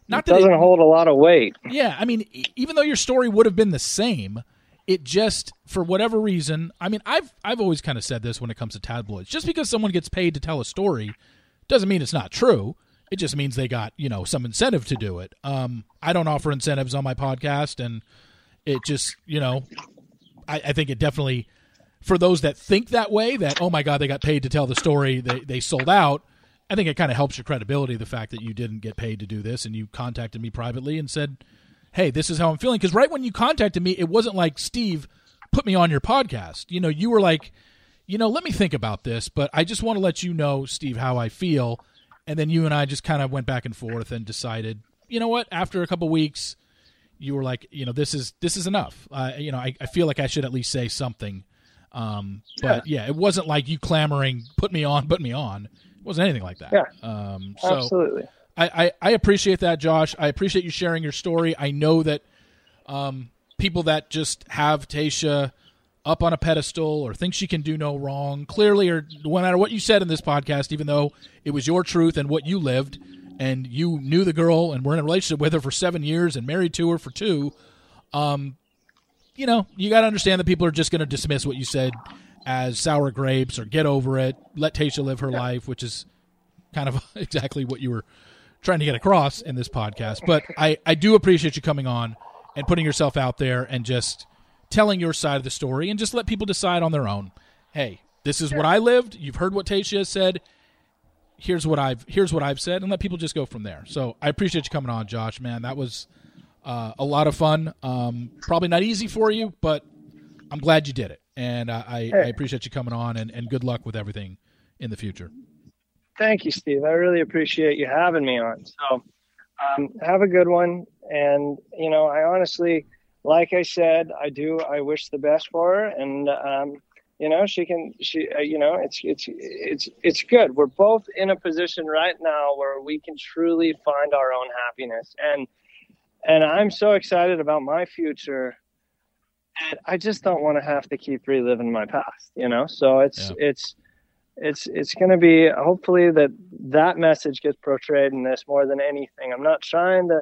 Not it that doesn't it, hold a lot of weight. Yeah, I mean, even though your story would have been the same, it just for whatever reason. I mean, I've I've always kind of said this when it comes to tabloids. Just because someone gets paid to tell a story doesn't mean it's not true. It just means they got you know some incentive to do it. Um, I don't offer incentives on my podcast, and it just you know, I, I think it definitely for those that think that way that oh my god they got paid to tell the story they they sold out. I think it kind of helps your credibility the fact that you didn't get paid to do this and you contacted me privately and said hey, this is how I'm feeling. Because right when you contacted me, it wasn't like, Steve, put me on your podcast. You know, you were like, you know, let me think about this, but I just want to let you know, Steve, how I feel. And then you and I just kind of went back and forth and decided, you know what? After a couple weeks, you were like, you know, this is this is enough. Uh, you know, I, I feel like I should at least say something. Um, but yeah. yeah, it wasn't like you clamoring, put me on, put me on. It wasn't anything like that. Yeah, um, so, absolutely. I, I, I, appreciate that, Josh. I appreciate you sharing your story. I know that um, people that just have Tayshia up on a pedestal or think she can do no wrong, clearly, or no matter what you said in this podcast, even though it was your truth and what you lived, and you knew the girl and were in a relationship with her for seven years and married to her for two, um, you know, you got to understand that people are just going to dismiss what you said as sour grapes or get over it, let Tayshia live her life, which is kind of exactly what you were trying to get across in this podcast. But I, I do appreciate you coming on and putting yourself out there and just telling your side of the story and just let people decide on their own. Hey, this is what I lived. You've heard what Tayshia said. Here's what I've here's what I've said, and let people just go from there. So I appreciate you coming on, Josh. Man, that was uh, a lot of fun. Um, probably not easy for you, but I'm glad you did it, and uh, I, I appreciate you coming on. And, and good luck with everything in the future. Thank you, Steve. I really appreciate you having me on. So, um, have a good one. And, you know, I honestly, like I said, I do, I wish the best for her. And, um, you know, she can, she, uh, you know, it's, it's, it's, it's good. We're both in a position right now where we can truly find our own happiness. And, and I'm so excited about my future. And I just don't want to have to keep reliving my past, you know? So it's, yeah. it's, it's it's going to be hopefully that that message gets portrayed in this more than anything. I'm not trying to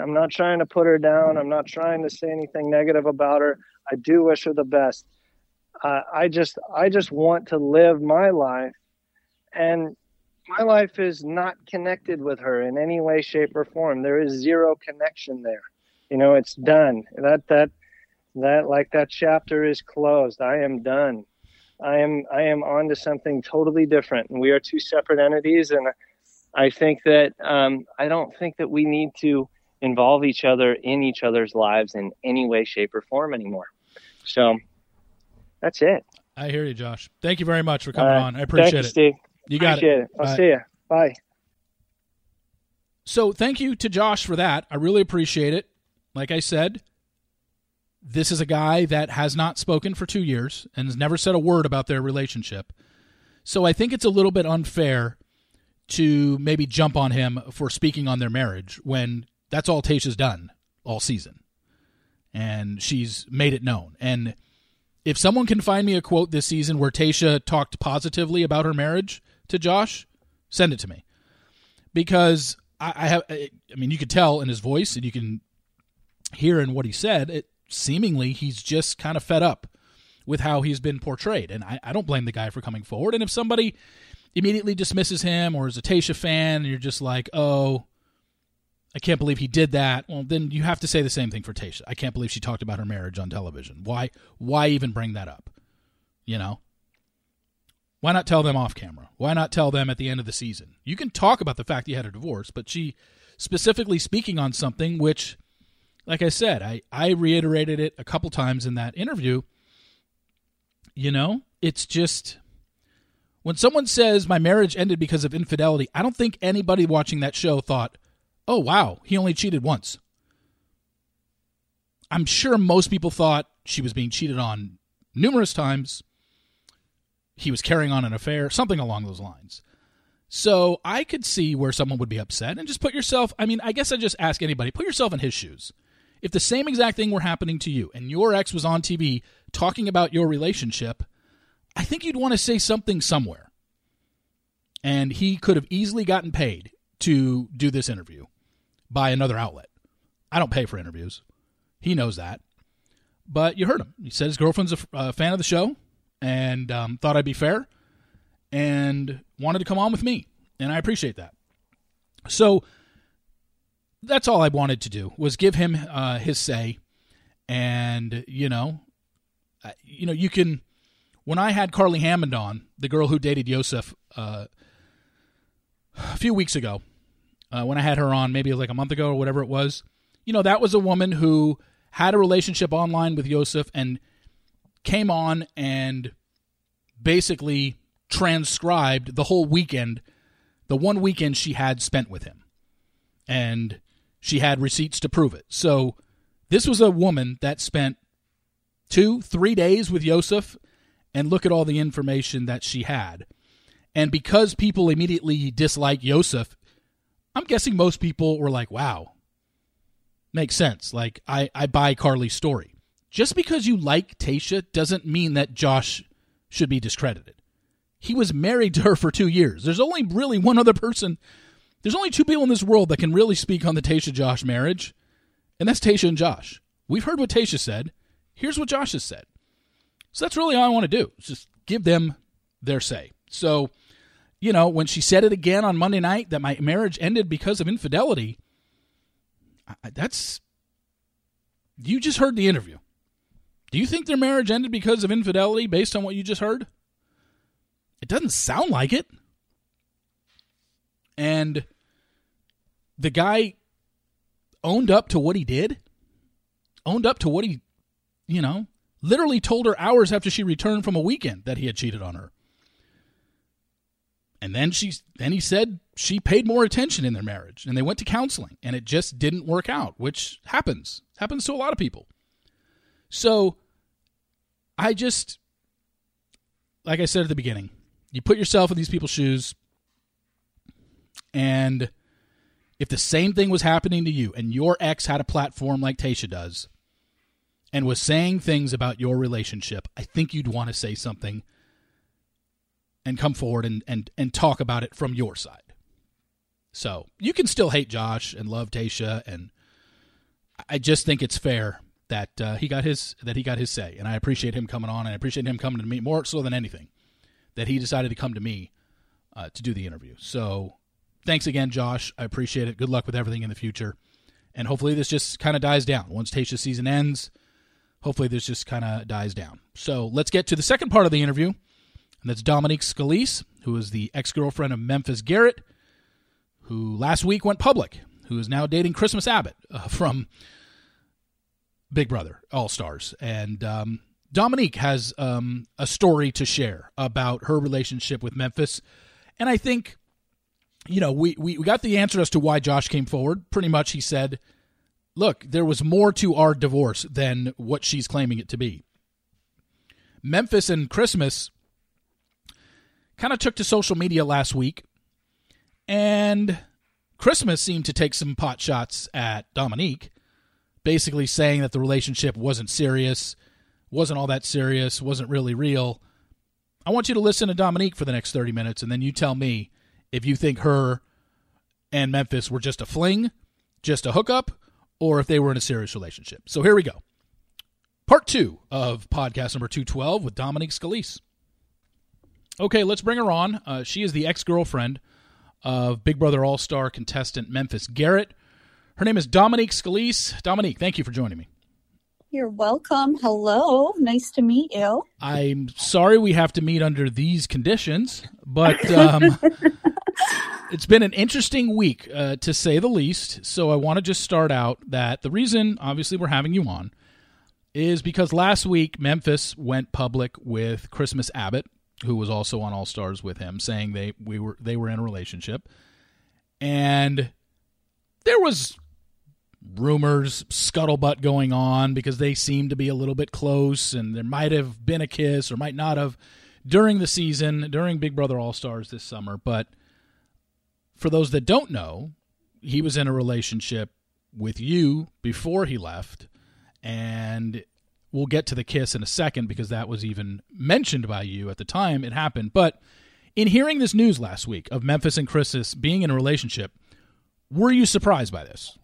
I'm not trying to put her down. I'm not trying to say anything negative about her. I do wish her the best. Uh, I just I just want to live my life, and my life is not connected with her in any way, shape, or form. There is zero connection there. You know, it's done. That that that like that chapter is closed. I am done. I am I am on to something totally different, and we are two separate entities. And I think that um, I don't think that we need to involve each other in each other's lives in any way, shape, or form anymore. So that's it. I hear you, Josh. Thank you very much for coming uh, on. I appreciate you, it. Steve. You got appreciate it. it. I'll see you. Bye. So thank you to Josh for that. I really appreciate it. Like I said, this is a guy that has not spoken for two years and has never said a word about their relationship. So I think it's a little bit unfair to maybe jump on him for speaking on their marriage when that's all Tayshia's done all season. And she's made it known. And if someone can find me a quote this season where Tayshia talked positively about her marriage to Josh, send it to me. Because I, I have, I mean, you could tell in his voice and you can hear in what he said, it, seemingly he's just kind of fed up with how he's been portrayed. And I, I, don't blame the guy for coming forward. And if somebody immediately dismisses him or is a Tayshia fan and you're just like, oh, I can't believe he did that, well, then you have to say the same thing for Tayshia. I can't believe she talked about her marriage on television. Why why even bring that up? You know? Why not tell them off camera? Why not tell them at the end of the season? You can talk about the fact you had a divorce, but she specifically speaking on something which – like I said, I, I reiterated it a couple times in that interview. You know, it's just when someone says my marriage ended because of infidelity, I don't think anybody watching that show thought, oh, wow, he only cheated once. I'm sure most people thought she was being cheated on numerous times. he was carrying on an affair, something along those lines. So I could see where someone would be upset and just put yourself, I mean, I guess I just ask anybody, put yourself in his shoes. If the same exact thing were happening to you and your ex was on TV talking about your relationship, I think you'd want to say something somewhere. And he could have easily gotten paid to do this interview by another outlet. I don't pay for interviews. He knows that. But you heard him. He said his girlfriend's a, a fan of the show and um, thought I'd be fair and wanted to come on with me. And I appreciate that. So that's all I wanted to do was give him uh, his say. And, you know, you know, you can. When I had Carly Hammond on, the girl who dated Yosef uh, a few weeks ago, uh, when I had her on, maybe like a month ago or whatever it was, you know, that was a woman who had a relationship online with Yosef and came on and basically transcribed the whole weekend, the one weekend she had spent with him. And she had receipts to prove it. So this was a woman that spent two, three days with Yosef, and look at all the information that she had. And because people immediately dislike Yosef, I'm guessing most people were like, wow, makes sense. Like, I, I buy Carly's story. Just because you like Tayshia doesn't mean that Josh should be discredited. He was married to her for two years. There's only really one other person. There's only two people in this world that can really speak on the Tayshia Josh marriage, and that's Tayshia and Josh. We've heard what Tayshia said. Here's what Josh has said. So that's really all I want to do. Is just give them their say. So, you know, when she said it again on Monday night that my marriage ended because of infidelity, that's you just heard the interview. Do you think their marriage ended because of infidelity based on what you just heard? It doesn't sound like it. And the guy owned up to what he did, owned up to what he, you know, literally told her hours after she returned from a weekend that he had cheated on her. And then she then he said she paid more attention in their marriage and they went to counseling and it just didn't work out, which happens. Happens to a lot of people. So I just like I said at the beginning, you put yourself in these people's shoes and if the same thing was happening to you and your ex had a platform like Tayshia does and was saying things about your relationship, I think you'd want to say something and come forward and, and, and talk about it from your side. So you can still hate Josh and love Tayshia, and I just think it's fair that uh, he got his that he got his say, and I appreciate him coming on, and I appreciate him coming to me more so than anything that he decided to come to me uh, to do the interview. So thanks again, Josh. I appreciate it. Good luck with everything in the future, and hopefully this just kind of dies down once Tayshia's season ends. Hopefully this just kind of dies down. So let's get to the second part of the interview and that's Dominique Scalise, who is the ex girlfriend of Memphis Garrett, who last week went public, who is now dating Christmas Abbott uh, from Big Brother All Stars. And um, Dominique has um, a story to share about her relationship with Memphis. And I think, you know, we, we, we got the answer as to why Josh came forward. Pretty much, he said, look, there was more to our divorce than what she's claiming it to be. Memphis and Christmas kind of took to social media last week, and Christmas seemed to take some pot shots at Dominique, basically saying that the relationship wasn't serious, wasn't all that serious, wasn't really real. I want you to listen to Dominique for the next 30 minutes, and then you tell me if you think her and Memphis were just a fling, just a hookup, or if they were in a serious relationship. So here we go. Part two of podcast number 212 with Dominique Scalise. Okay, let's bring her on. Uh, she is the ex girlfriend of Big Brother All Star contestant Memphis Garrett. Her name is Dominique Scalise. Dominique, thank you for joining me. You're welcome. Hello. Nice to meet you. I'm sorry we have to meet under these conditions, but um, it's been an interesting week, uh, to say the least. So I want to just start out that the reason, obviously, we're having you on is because last week Memphis went public with Christmas Abbott, who was also on All Stars with him, saying they we were they were in a relationship, and there was rumors, scuttlebutt going on because they seemed to be a little bit close, and there might have been a kiss or might not have. during the season, during Big Brother All Stars this summer. But for those that don't know, he was in a relationship with you before he left. And we'll get to the kiss in a second because that was even mentioned by you at the time it happened. But in hearing this news last week of Memphis and Chris's being in a relationship, were you surprised by this?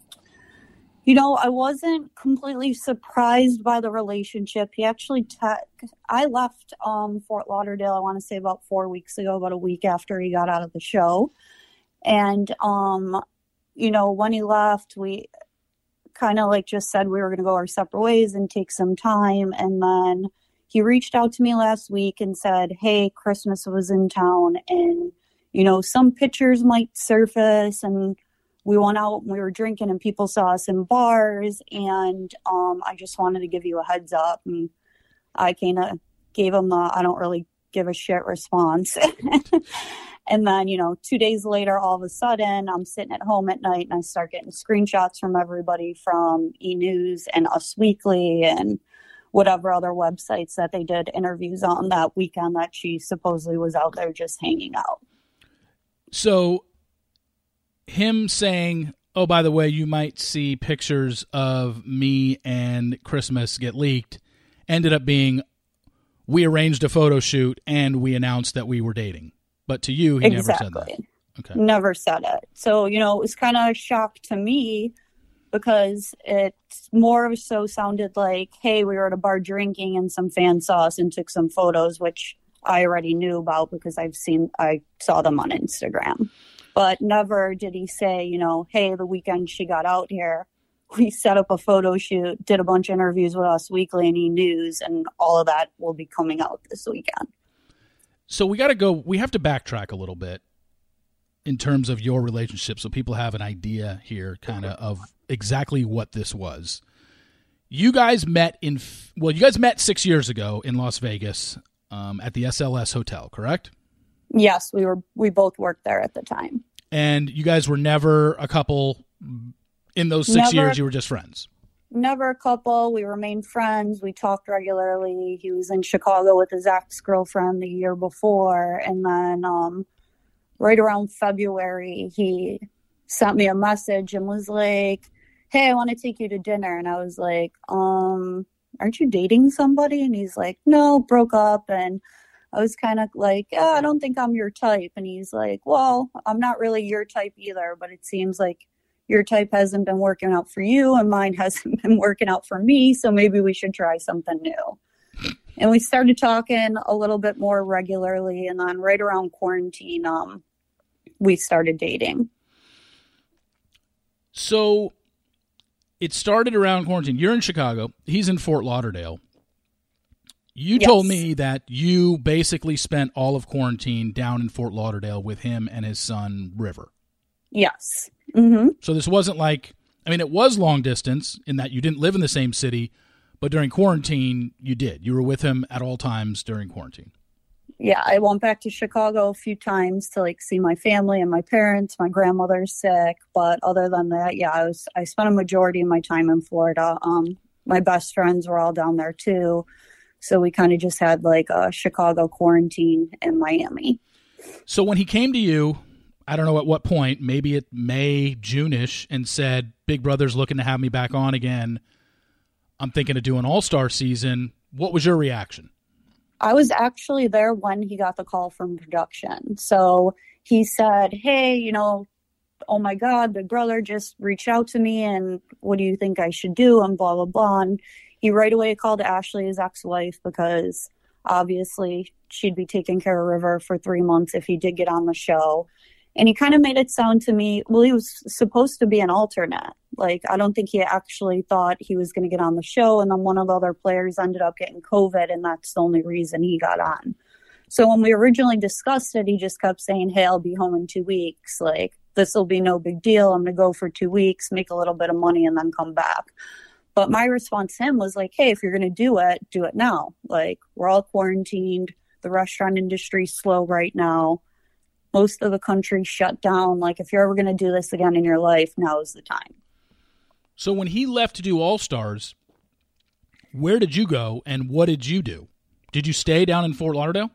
You know, I wasn't completely surprised by the relationship. He actually, te- I left um, Fort Lauderdale, I want to say about four weeks ago, about a week after he got out of the show. And, um, you know, when he left, we kind of like just said we were going to go our separate ways and take some time. And then he reached out to me last week and said, Hey, Christmas was in town and, you know, some pictures might surface and, we went out and we were drinking and people saw us in bars and um, i just wanted to give you a heads up and i kind of gave him the i don't really give a shit response and then you know two days later all of a sudden i'm sitting at home at night and i start getting screenshots from everybody from e-news and us weekly and whatever other websites that they did interviews on that weekend that she supposedly was out there just hanging out so him saying, "Oh, by the way, you might see pictures of me and Christmas get leaked," ended up being we arranged a photo shoot and we announced that we were dating. But to you, he exactly. never said that. Okay. Never said it. So, you know, it was kind of a shock to me because it more so sounded like, hey, we were at a bar drinking and some fan saw us and took some photos, which I already knew about because I've seen, I saw them on Instagram but never did he say, you know, hey, the weekend she got out here, we set up a photo shoot, did a bunch of interviews with Us Weekly and E News, and all of that will be coming out this weekend. So we got to go, we have to backtrack a little bit in terms of your relationship so people have an idea here, kind of, of exactly what this was. You guys met in, well, you guys met six years ago in Las Vegas um, at the SLS Hotel, correct? Yes, we were. We both worked there at the time. And you guys were never a couple in those six never, years. You were just friends. Never a couple. We remained friends. We talked regularly. He was in Chicago with his ex girlfriend the year before, and then um, right around February, he sent me a message and was like, "Hey, I want to take you to dinner." And I was like, "Um, aren't you dating somebody?" And he's like, "No, broke up." And I was kind of like, oh, I don't think I'm your type. And he's like, Well, I'm not really your type either, but it seems like your type hasn't been working out for you and mine hasn't been working out for me. So maybe we should try something new. And we started talking a little bit more regularly. And then right around quarantine, um, we started dating. So it started around quarantine. You're in Chicago. He's in Fort Lauderdale. You yes. told me that you basically spent all of quarantine down in Fort Lauderdale with him and his son River. Yes. Mm-hmm. So this wasn't like, I mean, it was long distance in that you didn't live in the same city, but during quarantine, you did. You were with him at all times during quarantine. Yeah, I went back to Chicago a few times to like see my family and my parents. My grandmother's sick, but other than that, yeah, I was I spent a majority of my time in Florida. Um, my best friends were all down there too. So we kind of just had like a Chicago quarantine in Miami. So when he came to you, I don't know at what point, maybe it May, June-ish, and said, Big Brother's looking to have me back on again. I'm thinking of doing All Star season. What was your reaction? I was actually there when he got the call from production. So he said, Hey, you know, oh my God, Big Brother just reached out to me and what do you think I should do? And blah, blah, blah. And he right away called Ashley, his ex wife, because obviously she'd be taking care of River for three months if he did get on the show. And he kind of made it sound to me, well, he was supposed to be an alternate. Like, I don't think he actually thought he was going to get on the show. And then one of the other players ended up getting COVID, and that's the only reason he got on. So when we originally discussed it, he just kept saying, Hey, I'll be home in two weeks. Like, this will be no big deal. I'm going to go for two weeks, make a little bit of money, and then come back. But my response to him was like, hey, if you're going to do it, do it now. Like, we're all quarantined. The restaurant industry's slow right now. Most of the country shut down. Like, if you're ever going to do this again in your life, now is the time. So, when he left to do All Stars, where did you go and what did you do? Did you stay down in Fort Lauderdale?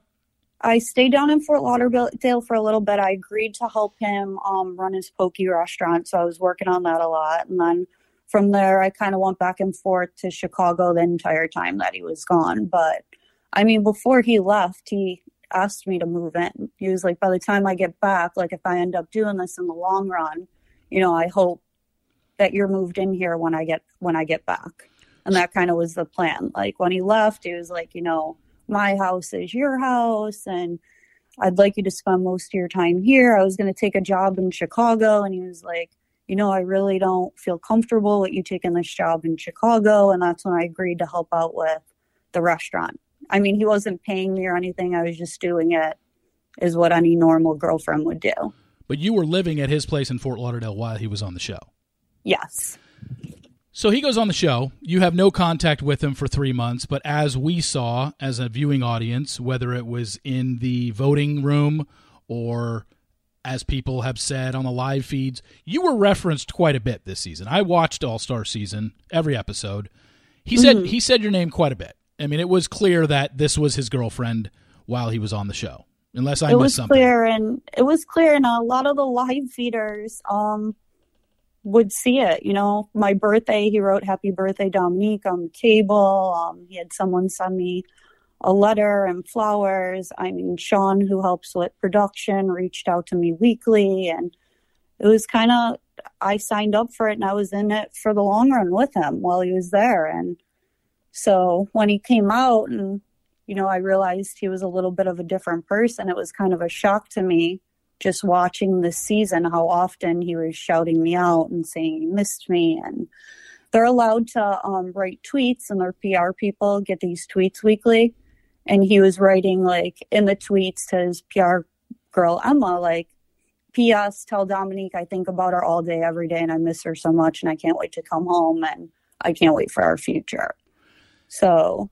I stayed down in Fort Lauderdale for a little bit. I agreed to help him um, run his poke restaurant, so I was working on that a lot. And then from there, I kind of went back and forth to Chicago the entire time that he was gone. But I mean, before he left, he asked me to move in. He was like, by the time I get back, like if I end up doing this in the long run, you know, I hope that you're moved in here when I get when I get back. And that kind of was the plan. Like when he left, he was like, you know, my house is your house and I'd like you to spend most of your time here. I was going to take a job in Chicago and he was like, you know, I really don't feel comfortable with you taking this job in Chicago. And that's when I agreed to help out with the restaurant. I mean, he wasn't paying me or anything. I was just doing it is what any normal girlfriend would do. But you were living at his place in Fort Lauderdale while he was on the show. Yes. So he goes on the show. You have no contact with him for three months, but as we saw as a viewing audience, whether it was in the voting room or as people have said on the live feeds, you were referenced quite a bit this season. I watched All Star season, every episode. He mm-hmm. said he said your name quite a bit. I mean, it was clear that this was his girlfriend while he was on the show. Unless I it was something. clear, and it was clear, and a lot of the live feeders um, would see it. You know, my birthday, he wrote "Happy Birthday, Dominique" on the table. Um, he had someone send me a letter and flowers. I mean, Sean, who helps with production, reached out to me weekly, and it was kind of I signed up for it, and I was in it for the long run with him while he was there, and so when he came out and, you know, I realized he was a little bit of a different person, it was kind of a shock to me just watching this season how often he was shouting me out and saying he missed me. And they're allowed to um, write tweets, and their PR people get these tweets weekly. And he was writing, like, in the tweets to his PR girl, Emma, like, P.S. Tell Dominique I think about her all day, every day, and I miss her so much, and I can't wait to come home, and I can't wait for our future. So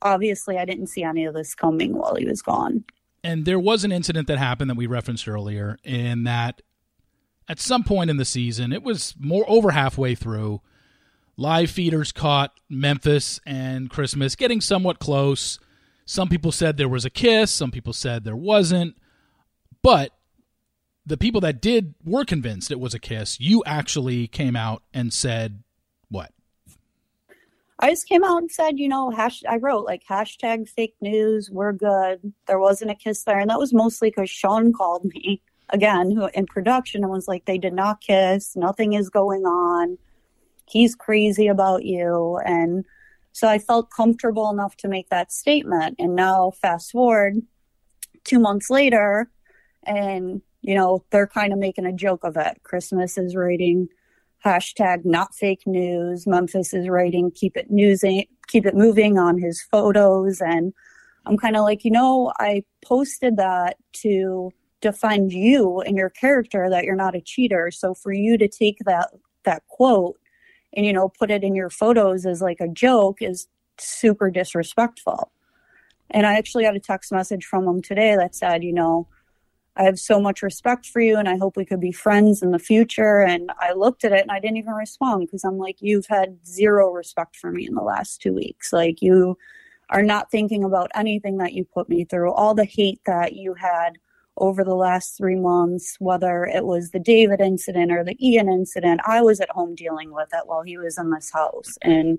obviously, I didn't see any of this coming while he was gone. And there was an incident that happened that we referenced earlier, in that at some point in the season, it was more over halfway through, live feeders caught Memphis and Christmas getting somewhat close. Some people said there was a kiss, some people said there wasn't. But the people that did were convinced it was a kiss. You actually came out and said? I just came out and said, you know, hash, I wrote like hashtag fake news, we're good. There wasn't a kiss there. And that was mostly because Sean called me again who in production and was like, they did not kiss. Nothing is going on. He's crazy about you. And so I felt comfortable enough to make that statement. And now fast forward two months later and, you know, they're kind of making a joke of it. Christmas is writing hashtag not fake news. Memphis is writing keep it newsing, keep it moving on his photos. And I'm kind of like, you know, I posted that to defend you and your character that you're not a cheater. So for you to take that that quote and you know put it in your photos as like a joke is super disrespectful. And I actually got a text message from him today that said, you know, I have so much respect for you and I hope we could be friends in the future. And I looked at it and I didn't even respond because I'm like, you've had zero respect for me in the last two weeks. Like, you are not thinking about anything that you put me through, all the hate that you had over the last three months, whether it was the David incident or the Ian incident. I was at home dealing with it while he was in this house. And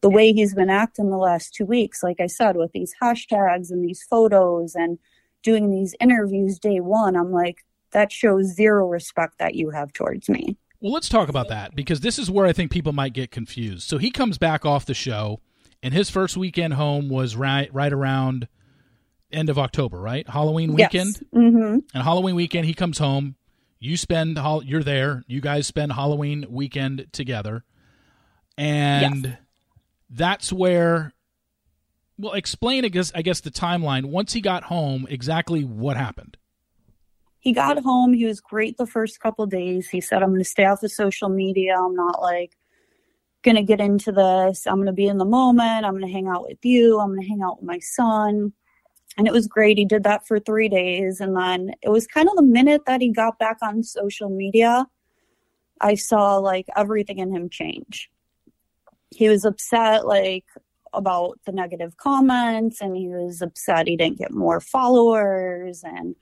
the way he's been acting the last two weeks, like I said, with these hashtags and these photos and doing these interviews day one, I'm like, that shows zero respect that you have towards me. Well, let's talk about that because this is where I think people might get confused. So he comes back off the show, and his first weekend home was right right around end of October, right? Halloween weekend. Yes. Mm-hmm. And Halloween weekend, he comes home. You spend you're there. You guys spend Halloween weekend together, and yes. that's where well, explain, I guess, I guess the timeline. Once he got home, exactly what happened. He got home. He was great the first couple days. He said, "I'm going to stay off the social media. I'm not like going to get into this. I'm going to be in the moment. I'm going to hang out with you. I'm going to hang out with my son." And it was great. He did that for three days, and then it was kind of the minute that he got back on social media, I saw like everything in him change. He was upset, like about the negative comments and he was upset he didn't get more followers and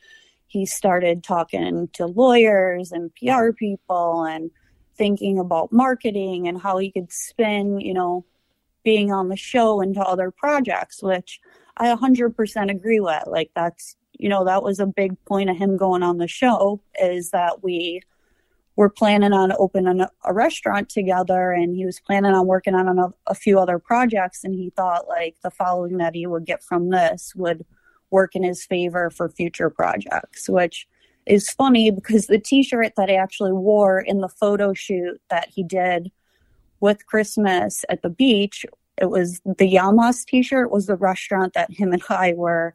he started talking to lawyers and PR people and thinking about marketing and how he could spin, you know, being on the show into other projects, which I 100% agree with. Like, that's, you know, that was a big point of him going on the show is that we were planning on opening a, restaurant together and he was planning on working on a, a few other projects. And he thought, like, the following that he would get from this would work in his favor for future projects, which is funny because the t-shirt that I actually wore in the photo shoot that he did with Christmas at the beach, it was the Yamas t-shirt was the restaurant that him and I were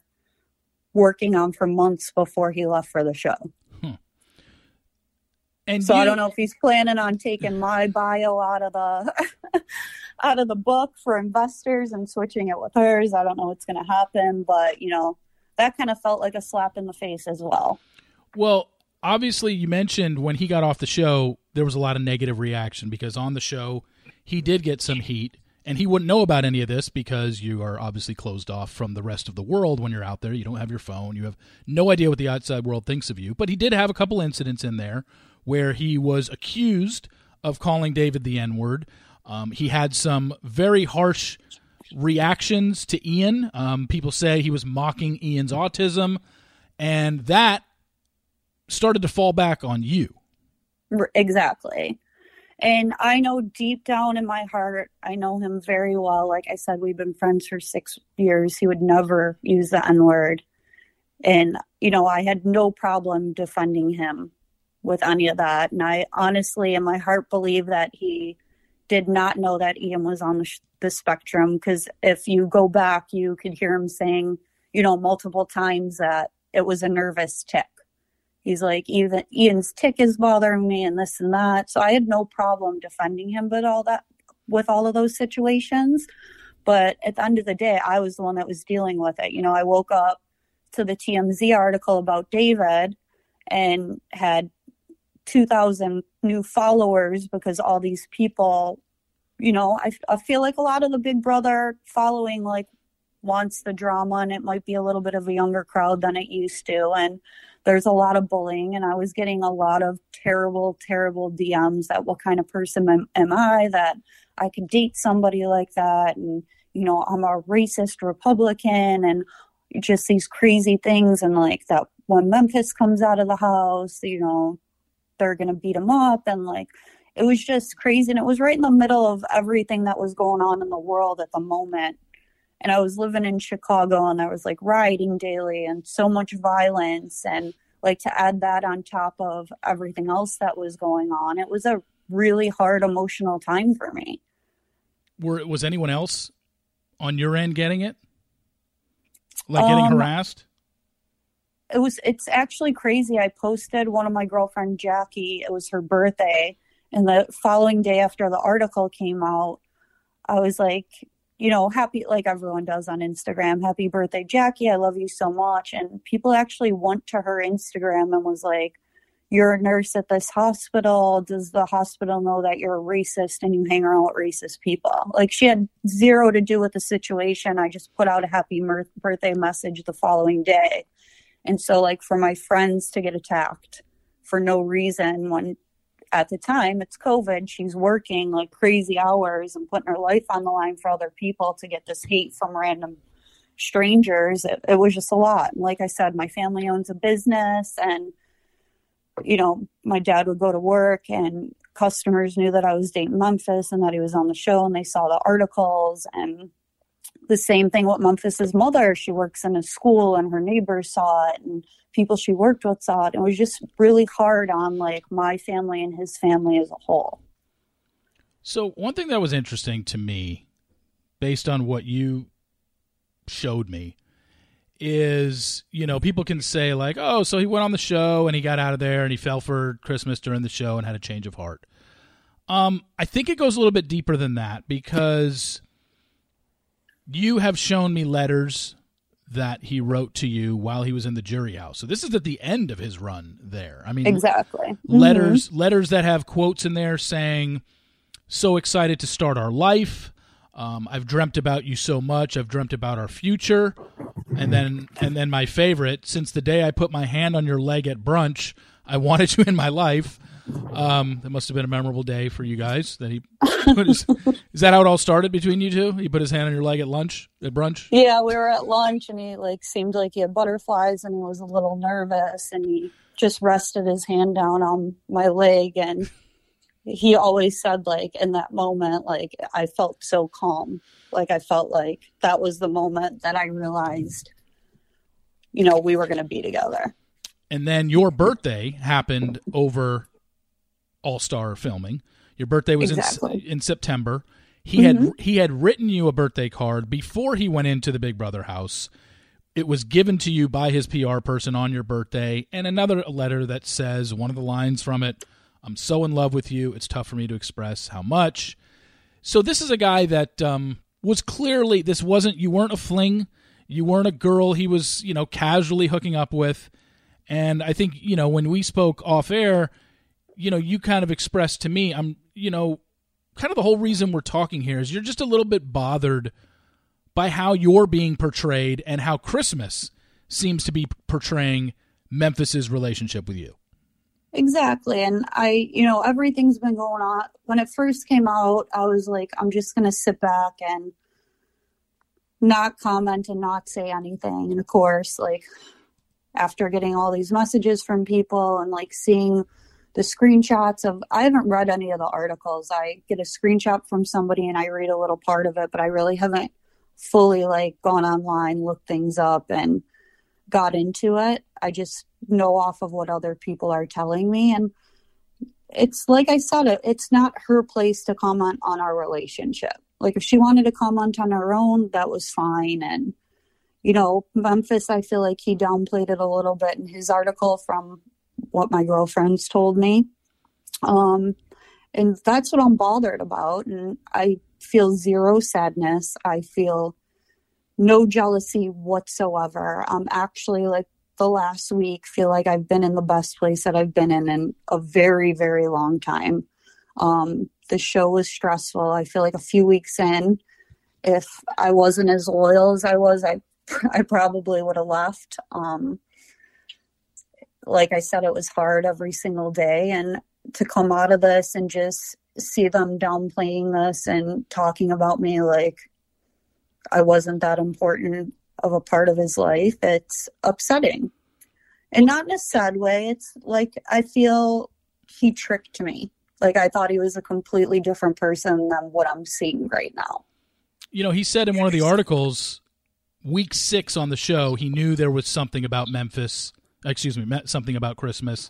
working on for months before he left for the show. And so you... I don't know if he's planning on taking my bio out of the out of the book for investors and switching it with hers. I don't know what's going to happen, but you know, that kind of felt like a slap in the face as well. Well, obviously, you mentioned when he got off the show, there was a lot of negative reaction because on the show, he did get some heat. And he wouldn't know about any of this because you are obviously closed off from the rest of the world when you're out there. You don't have your phone. You have no idea what the outside world thinks of you. But he did have a couple incidents in there where he was accused of calling David the N word. Um, he had some very harsh reactions to Ian. Um, people say he was mocking Ian's autism. And that started to fall back on you. Exactly. And I know deep down in my heart, I know him very well. Like I said, we've been friends for six years. He would never use the N word. And, you know, I had no problem defending him with any of that. And I honestly, in my heart, believe that he did not know that Ian was on the, sh- the spectrum. Because if you go back, you could hear him saying, you know, multiple times that it was a nervous tick he's like even ian's tick is bothering me and this and that so i had no problem defending him but all that with all of those situations but at the end of the day i was the one that was dealing with it you know i woke up to the tmz article about david and had 2000 new followers because all these people you know I, I feel like a lot of the big brother following like wants the drama and it might be a little bit of a younger crowd than it used to. And there's a lot of bullying and i was getting a lot of terrible terrible dms that what kind of person am, am i that i could date somebody like that? And you know i'm a racist republican and just these crazy things and like that when memphis comes out of the house you know they're gonna beat him up and like it was just crazy and it was right in the middle of everything that was going on in the world at the moment and I was living in Chicago and I was like rioting daily and so much violence and like to add that on top of everything else that was going on. It was a really hard emotional time for me. Were was anyone else on your end getting it? Like getting um, harassed? It was it's actually crazy. I posted one of my girlfriend Jackie, it was her birthday, and the following day after the article came out, I was like, you know, happy like everyone does on Instagram, happy birthday, Jackie. I love you so much. And people actually went to her Instagram and was like, You're a nurse at this hospital. Does the hospital know that you're a racist and you hang around with racist people? Like she had zero to do with the situation. I just put out a happy birthday message the following day. And so, like, for my friends to get attacked for no reason when at the time it's covid she's working like crazy hours and putting her life on the line for other people to get this hate from random strangers it, it was just a lot. And like i said my family owns a business and you know my dad would go to work and customers knew that i was dating memphis and that he was on the show and they saw the articles and the same thing with Memphis's mother. She works in a school and her neighbors saw it and people she worked with saw it. And It was just really hard on like my family and his family as a whole. So one thing that was interesting to me, based on what you showed me, is you know people can say like, oh, so he went on the show and he got out of there and he fell for Christmas during the show and had a change of heart. Um, I think it goes a little bit deeper than that because you have shown me letters that he wrote to you while he was in the jury house. So this is at the end of his run there. I mean, exactly letters mm-hmm. letters that have quotes in there saying, "So excited to start our life." Um, I've dreamt about you so much. I've dreamt about our future, and then and then my favorite. Since the day I put my hand on your leg at brunch, I wanted you in my life. Um, that must have been a memorable day for you guys. That he his, is that how it all started between you two? He put his hand on your leg at lunch at brunch. Yeah, we were at lunch, and he like seemed like he had butterflies, and he was a little nervous, and he just rested his hand down on my leg, and he always said like in that moment, like I felt so calm, like I felt like that was the moment that I realized, you know, we were going to be together. And then your birthday happened over all Star filming. Your birthday was exactly. in in September. He mm-hmm. had he had written you a birthday card before he went into the Big Brother house. It was given to you by his PR person on your birthday, and another letter that says one of the lines from it, "I'm so in love with you. It's tough for me to express how much." So this is a guy that um, was clearly this wasn't you weren't a fling, you weren't a girl he was you know casually hooking up with, and I think you know when we spoke off air you know, you kind of expressed to me, I'm, you know, kind of the whole reason we're talking here is you're just a little bit bothered by how you're being portrayed and how Christmas seems to be portraying Memphis's relationship with you. Exactly. And I, you know, everything's been going on. When it first came out, I was like, I'm just going to sit back and not comment and not say anything. And of course, like, after getting all these messages from people and like seeing the screenshots of I haven't read any of the articles. I get a screenshot from somebody and I read a little part of it, but I really haven't fully like gone online, looked things up and got into it. I just know off of what other people are telling me and it's like I said it it's not her place to comment on our relationship. Like if she wanted to comment on her own, that was fine and you know, Memphis, I feel like he downplayed it a little bit in his article from what my girlfriends told me. Um, and that's what I'm bothered about. And I feel zero sadness. I feel no jealousy whatsoever. I'm actually like the last week feel like I've been in the best place that I've been in in a very, very long time. Um, the show was stressful. I feel like a few weeks in, if I wasn't as loyal as I was, I I probably would have left. Um, like I said, it was hard every single day. And to come out of this and just see them downplaying this and talking about me like I wasn't that important of a part of his life, it's upsetting. And not in a sad way. It's like I feel he tricked me. Like I thought he was a completely different person than what I'm seeing right now. You know, he said in one of the articles, week six on the show, he knew there was something about Memphis excuse me, something about Christmas.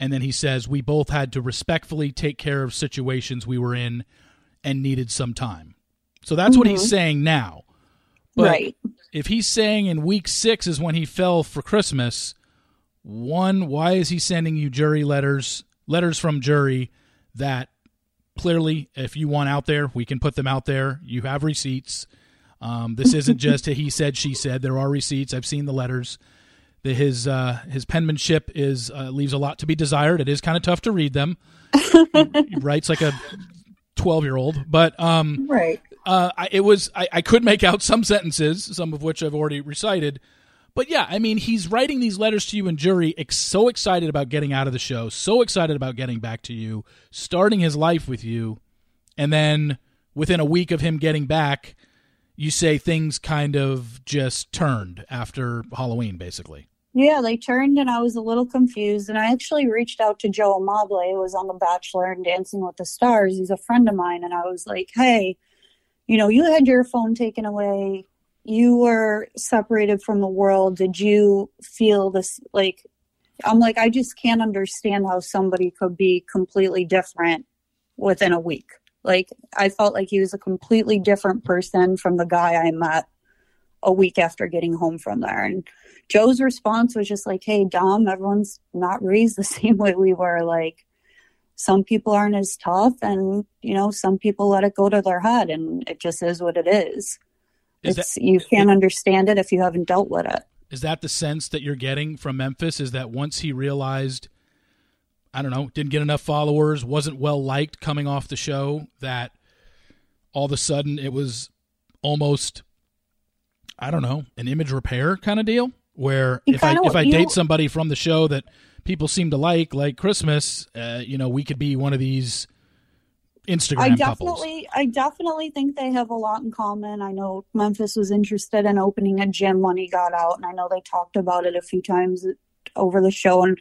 And then he says, We both had to respectfully take care of situations we were in and needed some time. So that's mm-hmm. what he's mm-hmm. saying now. But right. if he's saying in week six is when he fell for Christmas, one, why is he sending you jury letters, letters from jury that clearly, if you want out there, we can put them out there. You have receipts. Um, this isn't just a he said, she said. There are receipts. I've seen the letters the, his uh, his penmanship is uh, leaves a lot to be desired. It is kind of tough to read them. he writes like a twelve year old, but um, right. Uh, I, it was I, I could make out some sentences, some of which I've already recited. But yeah, I mean, he's writing these letters to you and jury, ex- so excited about getting out of the show, so excited about getting back to you, starting his life with you, and then within a week of him getting back, you say things kind of just turned after Halloween, basically. Yeah, they turned, and I was a little confused. And I actually reached out to Joe Amabile, who was on The Bachelor and Dancing with the Stars. He's a friend of mine, and I was like, "Hey, you know, you had your phone taken away. You were separated from the world. Did you feel this? Like, I'm like, I just can't understand how somebody could be completely different within a week." Like I felt like he was a completely different person from the guy I met a week after getting home from there. And Joe's response was just like, Hey, Dom, everyone's not raised the same way we were. Like, some people aren't as tough, and you know, some people let it go to their head, and it just is what it is. is it's that, you can't it, understand it if you haven't dealt with it. Is that the sense that you're getting from Memphis? Is that once he realized I don't know, didn't get enough followers, wasn't well liked coming off the show, that all of a sudden it was almost I don't know, an image repair kind of deal where You if I if I date somebody from the show that people seem to like, like Christmas, uh, you know, we could be one of these Instagram I couples. definitely, I definitely think they have a lot in common. I know Memphis was interested in opening a gym when he got out, and I know they talked about it a few times over the show. And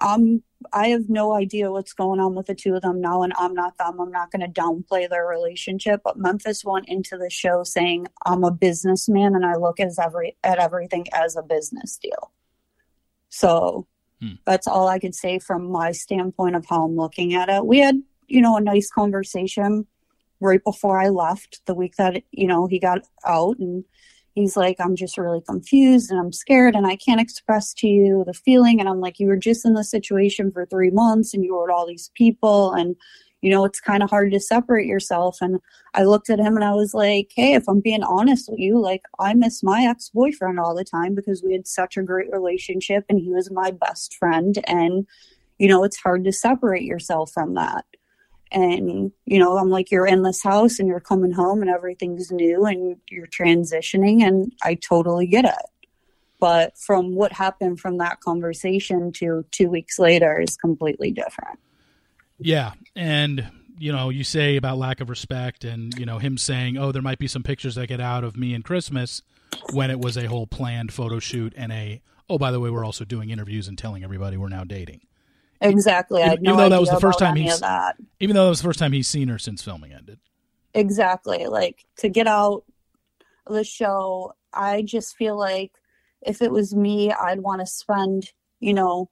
um, I have no idea what's going on with the two of them now, and I'm not them. I'm not going to downplay their relationship, but Memphis went into the show saying, "I'm a businessman, and I look as every at everything as a business deal." So Hmm. that's all I could say from my standpoint of how I'm looking at it. We had, you know, a nice conversation right before I left the week that, you know, he got out and he's like, I'm just really confused and I'm scared and I can't express to you the feeling. And I'm like, you were just in this situation for three months and you were with all these people and you know, it's kind of hard to separate yourself. And I looked at him and I was like, hey, if I'm being honest with you, like I miss my ex boyfriend all the time because we had such a great relationship and he was my best friend. And, you know, it's hard to separate yourself from that. And, you know, I'm like, you're in this house and you're coming home and everything's new and you're transitioning. And I totally get it. But from what happened from that conversation to two weeks later is completely different. Yeah, and you know, you say about lack of respect, and you know him saying, "Oh, there might be some pictures that get out of me and Christmas," when it was a whole planned photo shoot and a oh, by the way, we're also doing interviews and telling everybody we're now dating. Exactly. Even no though that was the first time he's- that. Even though that was the first time he's seen her since filming ended. Exactly. Like to get out of the show, I just feel like if it was me, I'd want to spend, you know,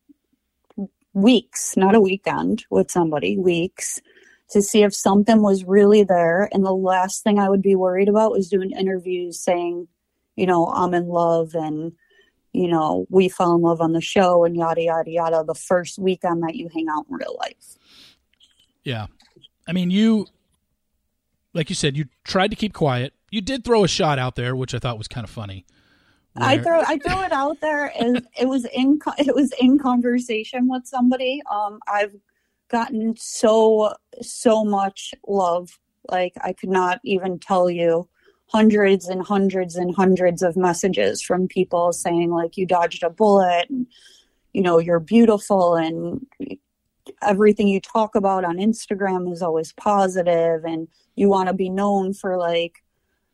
weeks, not a weekend with somebody, weeks to see if something was really there. And the last thing I would be worried about was doing interviews saying, you know, I'm in love and, you know, we fell in love on the show and yada, yada, yada, the first weekend that you hang out in real life. Yeah, I mean, you, like you said, you tried to keep quiet. You did throw a shot out there, which I thought was kind of funny. I where- throw I throw it out there. It, it was in it was in conversation with somebody. Um, I've gotten so so much love. Like I could not even tell you hundreds and hundreds and hundreds of messages from people saying like you dodged a bullet and you know you're beautiful and everything you talk about on Instagram is always positive and you want to be known for like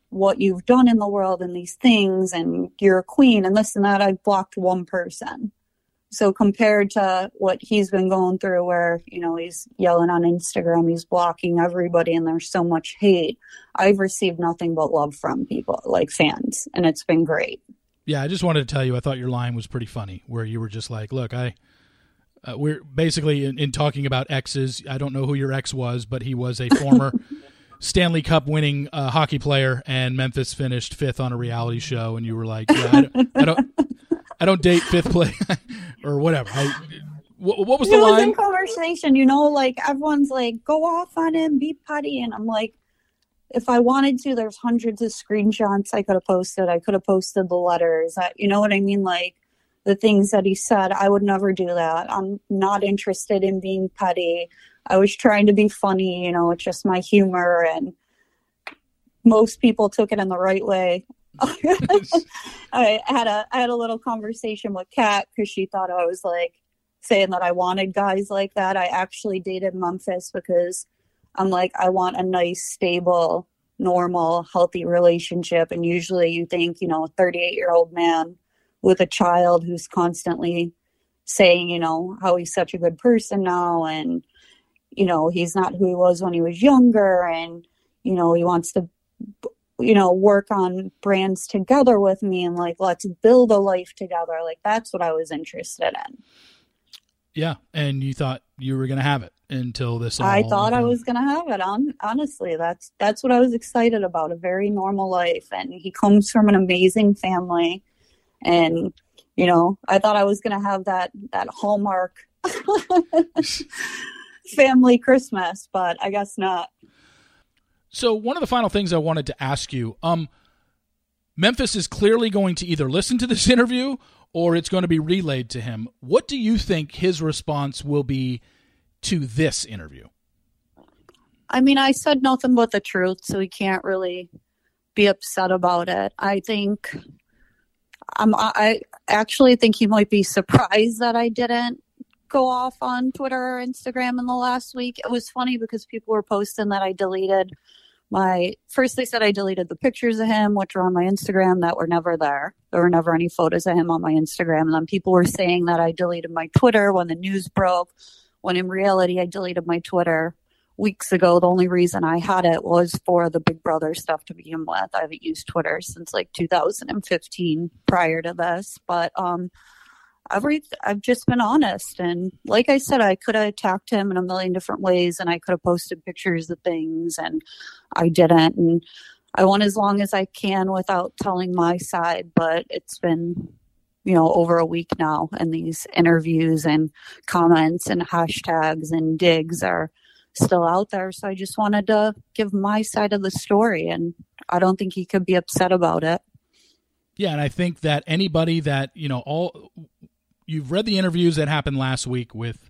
what you've done in the world and these things and you're a queen and this and that. I've blocked one person so compared to what he's been going through where you know he's yelling on instagram he's blocking everybody and there's so much hate i've received nothing but love from people like fans and it's been great Yeah, I just wanted to tell you, I thought your line was pretty funny, where you were just like, "Look, I, uh, we're basically in, in talking about exes. I don't know who your ex was, but he was a former Stanley Cup winning uh, hockey player, and Memphis finished fifth on a reality show, and you were like, yeah, I, don't, I don't, I don't date fifth place or whatever. I, what, what was the it was line? in conversation you know like everyone's like go off on him be putty and i'm like if i wanted to there's hundreds of screenshots i could have posted. I could have posted the letters. I, you know what i mean? Like the things that he said i would never do that. I'm not interested in being petty i was trying to be funny you know it's just my humor and most people took it in the right way I had a I had a little conversation with Kat because she thought I was like saying that I wanted guys like that. I actually dated Memphis because I'm like I want a nice, stable, normal, healthy relationship. And usually you think, you know, a 38 year old man with a child who's constantly saying, you know, how he's such a good person now and you know, he's not who he was when he was younger and you know, he wants to you know, work on brands together with me and like let's build a life together. Like that's what I was interested in. Yeah, and you thought you were going to have it until this. All, I thought I uh, was gonna have it. On honestly, that's that's what I was excited about. A very normal life, and he comes from an amazing family, and you know, I thought I was gonna have that that hallmark family Christmas, but I guess not. So one of the final things I wanted to ask you, um, Memphis is clearly going to either listen to this interview or it's going to be relayed to him. What do you think his response will be to this interview? I mean, I said nothing but the truth, so he can't really be upset about it. I think um, I actually think he might be surprised that I didn't go off on Twitter or Instagram in the last week. It was funny because people were posting that I deleted my first they said I deleted the pictures of him, which were on my Instagram that were never there. There were never any photos of him on my Instagram. And then people were saying that I deleted my Twitter when the news broke, when in reality I deleted my Twitter weeks ago. The only reason I had it was for the Big Brother stuff to begin with. I haven't used Twitter since like 2015 prior to this. But um every I've just been honest. And like I said I could have attacked him in a million different ways and I could have posted pictures of things and I didn't. And I went as long as I can without telling my side but it's been you know over a week now and these interviews and comments and hashtags and digs are still out there. So I just wanted to give my side of the story and I don't think he could be upset about it. Yeah, and I think that anybody that you know, all you've read the interviews that happened last week with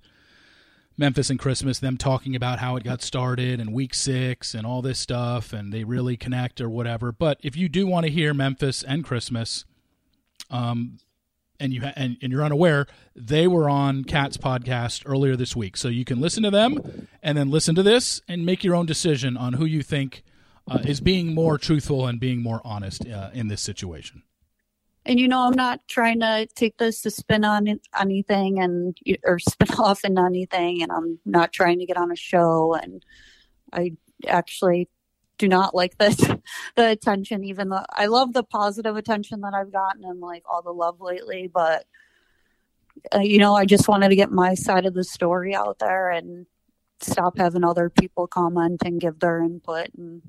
Memphis and Christmas, them talking about how it got started and week six and all this stuff, and they really connect or whatever. But if you do want to hear Memphis and Christmas, um, and you ha- and, and you're unaware, they were on Kat's podcast earlier this week, so you can listen to them and then listen to this and make your own decision on who you think uh, is being more truthful and being more honest uh, in this situation and you know i'm not trying to take this to spin on anything and or spin off into anything and i'm not trying to get on a show and i actually do not like this the attention even though i love the positive attention that i've gotten and like all the love lately but uh, you know i just wanted to get my side of the story out there and stop having other people comment and give their input and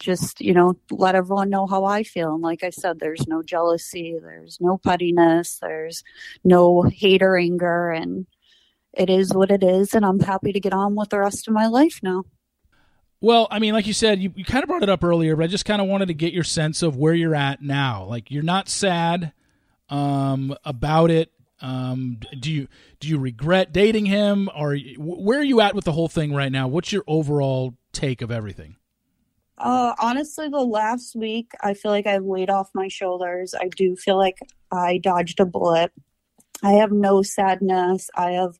just you know let everyone know how i feel. And like i said there's no jealousy there's no pettiness there's no hate or anger. And it is what it is. And i'm happy to get on with the rest of my life now. Well i mean like you said you, you kind of brought it up earlier but i just kind of wanted to get your sense of where you're at now. Like you're not sad um, about it. Um, do you do you regret dating him? Or where are you at with the whole thing right now? What's your overall take of everything uh, honestly, the last week, I feel like I've weighed off my shoulders. I do feel like I dodged a bullet. I have no sadness. I have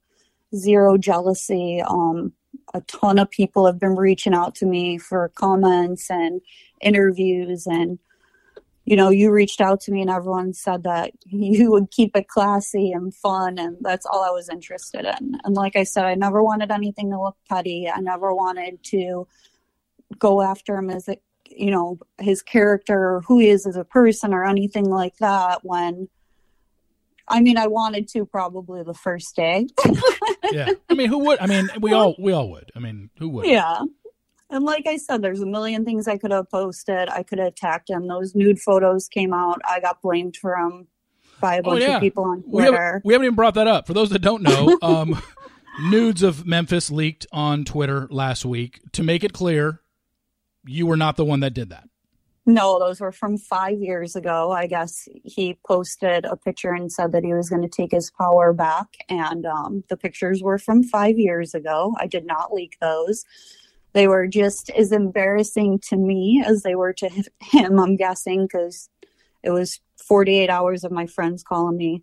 zero jealousy. Um, a ton of people have been reaching out to me for comments and interviews and you know you reached out to me and everyone said that you would keep it classy and fun and that's all i was interested in and like i said i never wanted anything to look petty i never wanted to go after him as a you know his character or who he is as a person or anything like that when I mean I wanted to probably the first day. yeah. I mean who would I mean we all we all would. I mean who would? Yeah. And like I said, there's a million things I could have posted. I could have attacked him. Those nude photos came out. I got blamed for them by a oh, bunch oh, yeah. of people on Twitter. We haven't, we haven't, even brought that up. For those that don't know, um, nudes of Memphis leaked on Twitter last week. To make it clear, you were not the one that did that. No, those were from five years ago. I guess he posted a picture and said that he was going to take his power back. And um, the pictures were from five years ago. I did not leak those. They were just as embarrassing to me as they were to him, I'm guessing, because it was 48 hours of my friends calling me,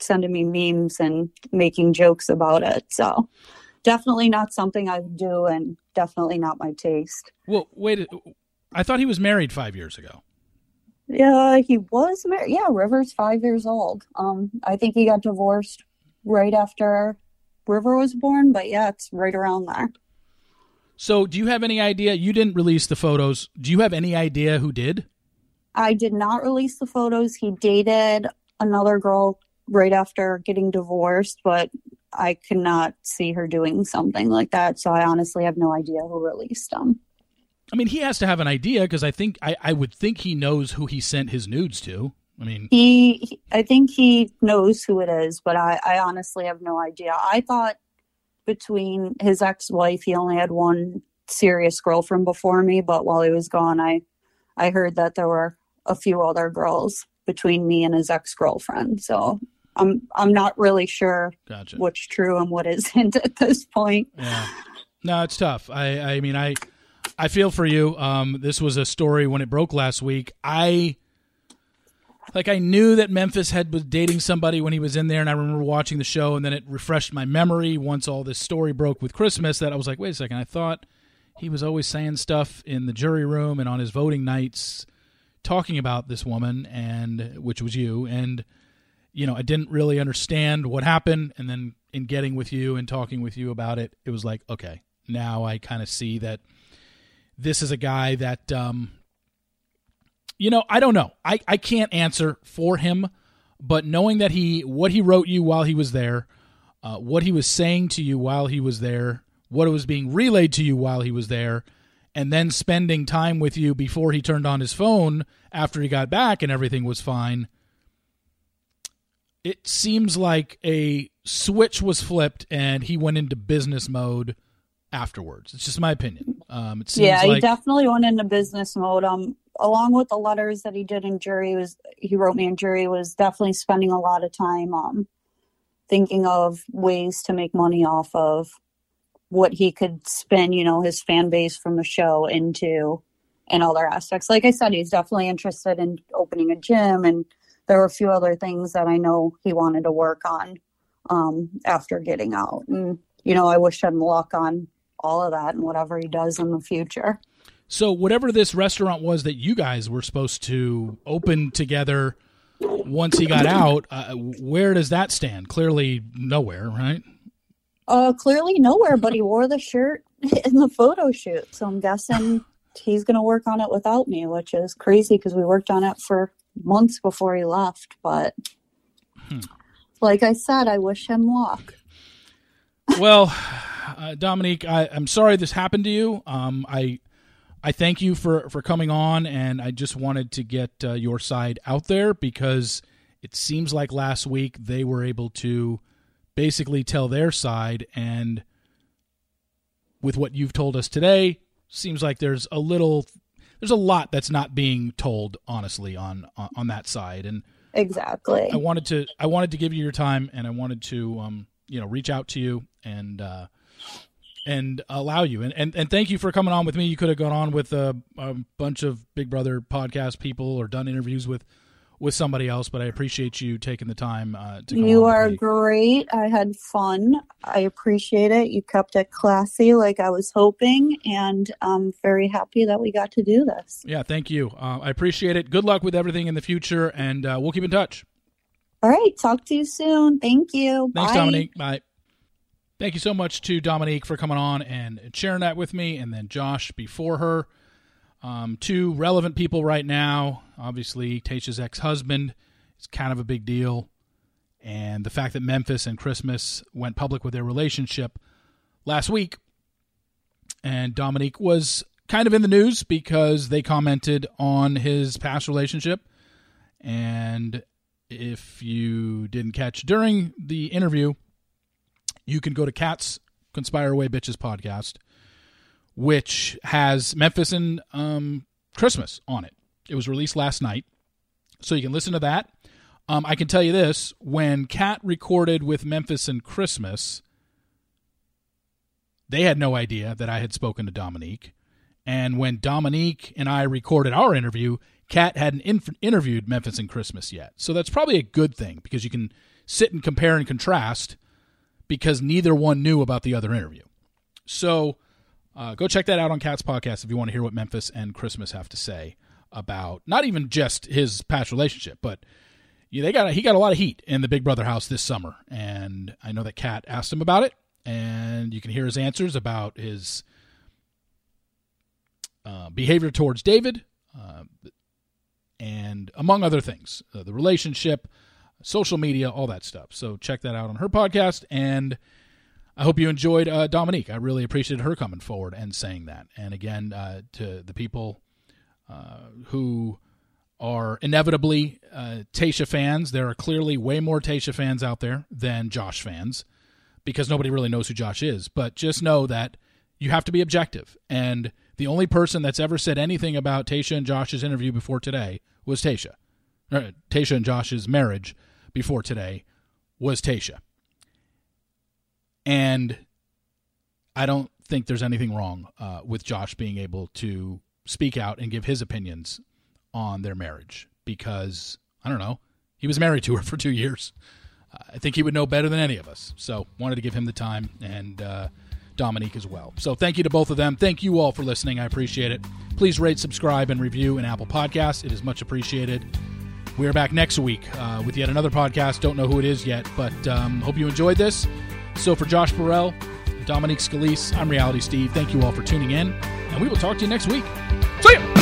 sending me memes and making jokes about it. So definitely not something I would do and definitely not my taste. Well, wait, I thought he was married five years ago. Yeah, he was married. Yeah, River's five years old. Um, I think he got divorced right after River was born, but yeah, it's right around there. So, do you have any idea? You didn't release the photos. Do you have any idea who did? I did not release the photos. He dated another girl right after getting divorced, but I cannot see her doing something like that. So I honestly have no idea who released them. I mean, he has to have an idea because I think I, I would think he knows who he sent his nudes to. I mean, he, I think he knows who it is, but I, I honestly have no idea. I thought between his ex-wife, he only had one serious girlfriend before me, but while he was gone, I, I heard that there were a few other girls between me and his ex-girlfriend. So I'm I'm not really sure gotcha. what's true and what isn't at this point. Yeah. No, it's tough. I, I mean, I, I feel for you. Um, this was a story when it broke last week. I, like, I knew that Memphis had was dating somebody when he was in there, and I remember watching the show, and then it refreshed my memory once all this story broke with Christmas. That I was like, wait a second, I thought he was always saying stuff in the jury room and on his voting nights, talking about this woman, and which was you, and you know, I didn't really understand what happened, and then in getting with you and talking with you about it, it was like, okay, now I kind of see that this is a guy that, um, you know, I don't know. I, I can't answer for him, but knowing that he, what he wrote you while he was there, uh, what he was saying to you while he was there, what was being relayed to you while he was there, and then spending time with you before he turned on his phone after he got back and everything was fine it seems like a switch was flipped and he went into business mode afterwards. It's just my opinion. Um, it seems yeah, like, he definitely went into business mode. Um, along with the letters that he did in jury, was he wrote me in jury was definitely spending a lot of time um thinking of ways to make money off of what he could spin, you know, his fan base from the show into and other aspects. Like I said, he's definitely interested in opening a gym and there were a few other things that I know he wanted to work on um, after getting out. And, you know, I wish him luck on all of that and whatever he does in the future. So, whatever this restaurant was that you guys were supposed to open together once he got out, uh, where does that stand? Clearly, nowhere, right? Uh, clearly nowhere, but he wore the shirt in the photo shoot. So I'm guessing he's going to work on it without me, which is crazy because we worked on it for months before he left. But hmm. like I said, I wish him luck. well, uh, Dominique, I, am sorry this happened to you. Um, I I thank you for for coming on, and I just wanted to get uh, your side out there because it seems like last week they were able to basically tell their side, and with what you've told us today, seems like there's a little there's a lot that's not being told honestly on on, on that side. And exactly. I wanted to I wanted to give you your time and I wanted to um you know reach out to you and uh and allow you. And, and and thank you for coming on with me. You could have gone on with a, a bunch of big brother podcast people or done interviews with with somebody else, but I appreciate you taking the time uh, to. you are great. I had fun. I appreciate it. You kept it classy, like I was hoping, and I'm very happy that we got to do this. Yeah, thank you. Uh, I appreciate it. Good luck with everything in the future, and uh, we'll keep in touch. All right. Talk to you soon. Thank you. Thanks, Bye. Dominique. Bye. Thank you so much to Dominique for coming on and sharing that with me, and then Josh before her. Um, two relevant people right now. Obviously, Tayshia's ex husband is kind of a big deal. And the fact that Memphis and Christmas went public with their relationship last week. And Dominique was kind of in the news because they commented on his past relationship. And if you didn't catch during the interview, you can go to Kat's Conspire Away Bitches podcast which has Memphis and um, Christmas on it. It was released last night, so you can listen to that. Um, I can tell you this: when Kat recorded with Memphis and Christmas, they had no idea that I had spoken to Dominique, and when Dominique and I recorded our interview, Kat hadn't inf- interviewed Memphis and Christmas yet. So that's probably a good thing because you can sit and compare and contrast because neither one knew about the other interview. So uh, go check that out on Kat's podcast if you want to hear what Memphis and Christmas have to say about not even just his past relationship, but yeah, they got he got a lot of heat in the Big Brother house this summer, and I know that Kat asked him about it, and you can hear his answers about his uh, behavior towards David, uh, and among other things, uh, the relationship, social media, all that stuff. So check that out on her podcast and. I hope you enjoyed uh, Dominique. I really appreciated her coming forward and saying that. And again, uh, to the people uh, who are inevitably uh, Tayshia fans, there are clearly way more Tayshia fans out there than Josh fans because nobody really knows who Josh is. But just know that you have to be objective. And the only person that's ever said anything about Tayshia and Josh's interview before today was Tayshia. Or, Tayshia and Josh's marriage before today was Tayshia. And I don't think there's anything wrong uh, with Josh being able to speak out and give his opinions on their marriage because I don't know. He was married to her for two years. Uh, I think he would know better than any of us. So wanted to give him the time and uh, Dominique as well. So thank you to both of them. Thank you all for listening. I appreciate it. Please rate, subscribe, and review in Apple Podcasts. It is much appreciated. We are back next week uh, with yet another podcast. Don't know who it is yet, but um, hope you enjoyed this. So for Josh Bourelle, Dominique Scalise, I'm Reality Steve. Thank you all for tuning in, and we will talk to you next week. See ya!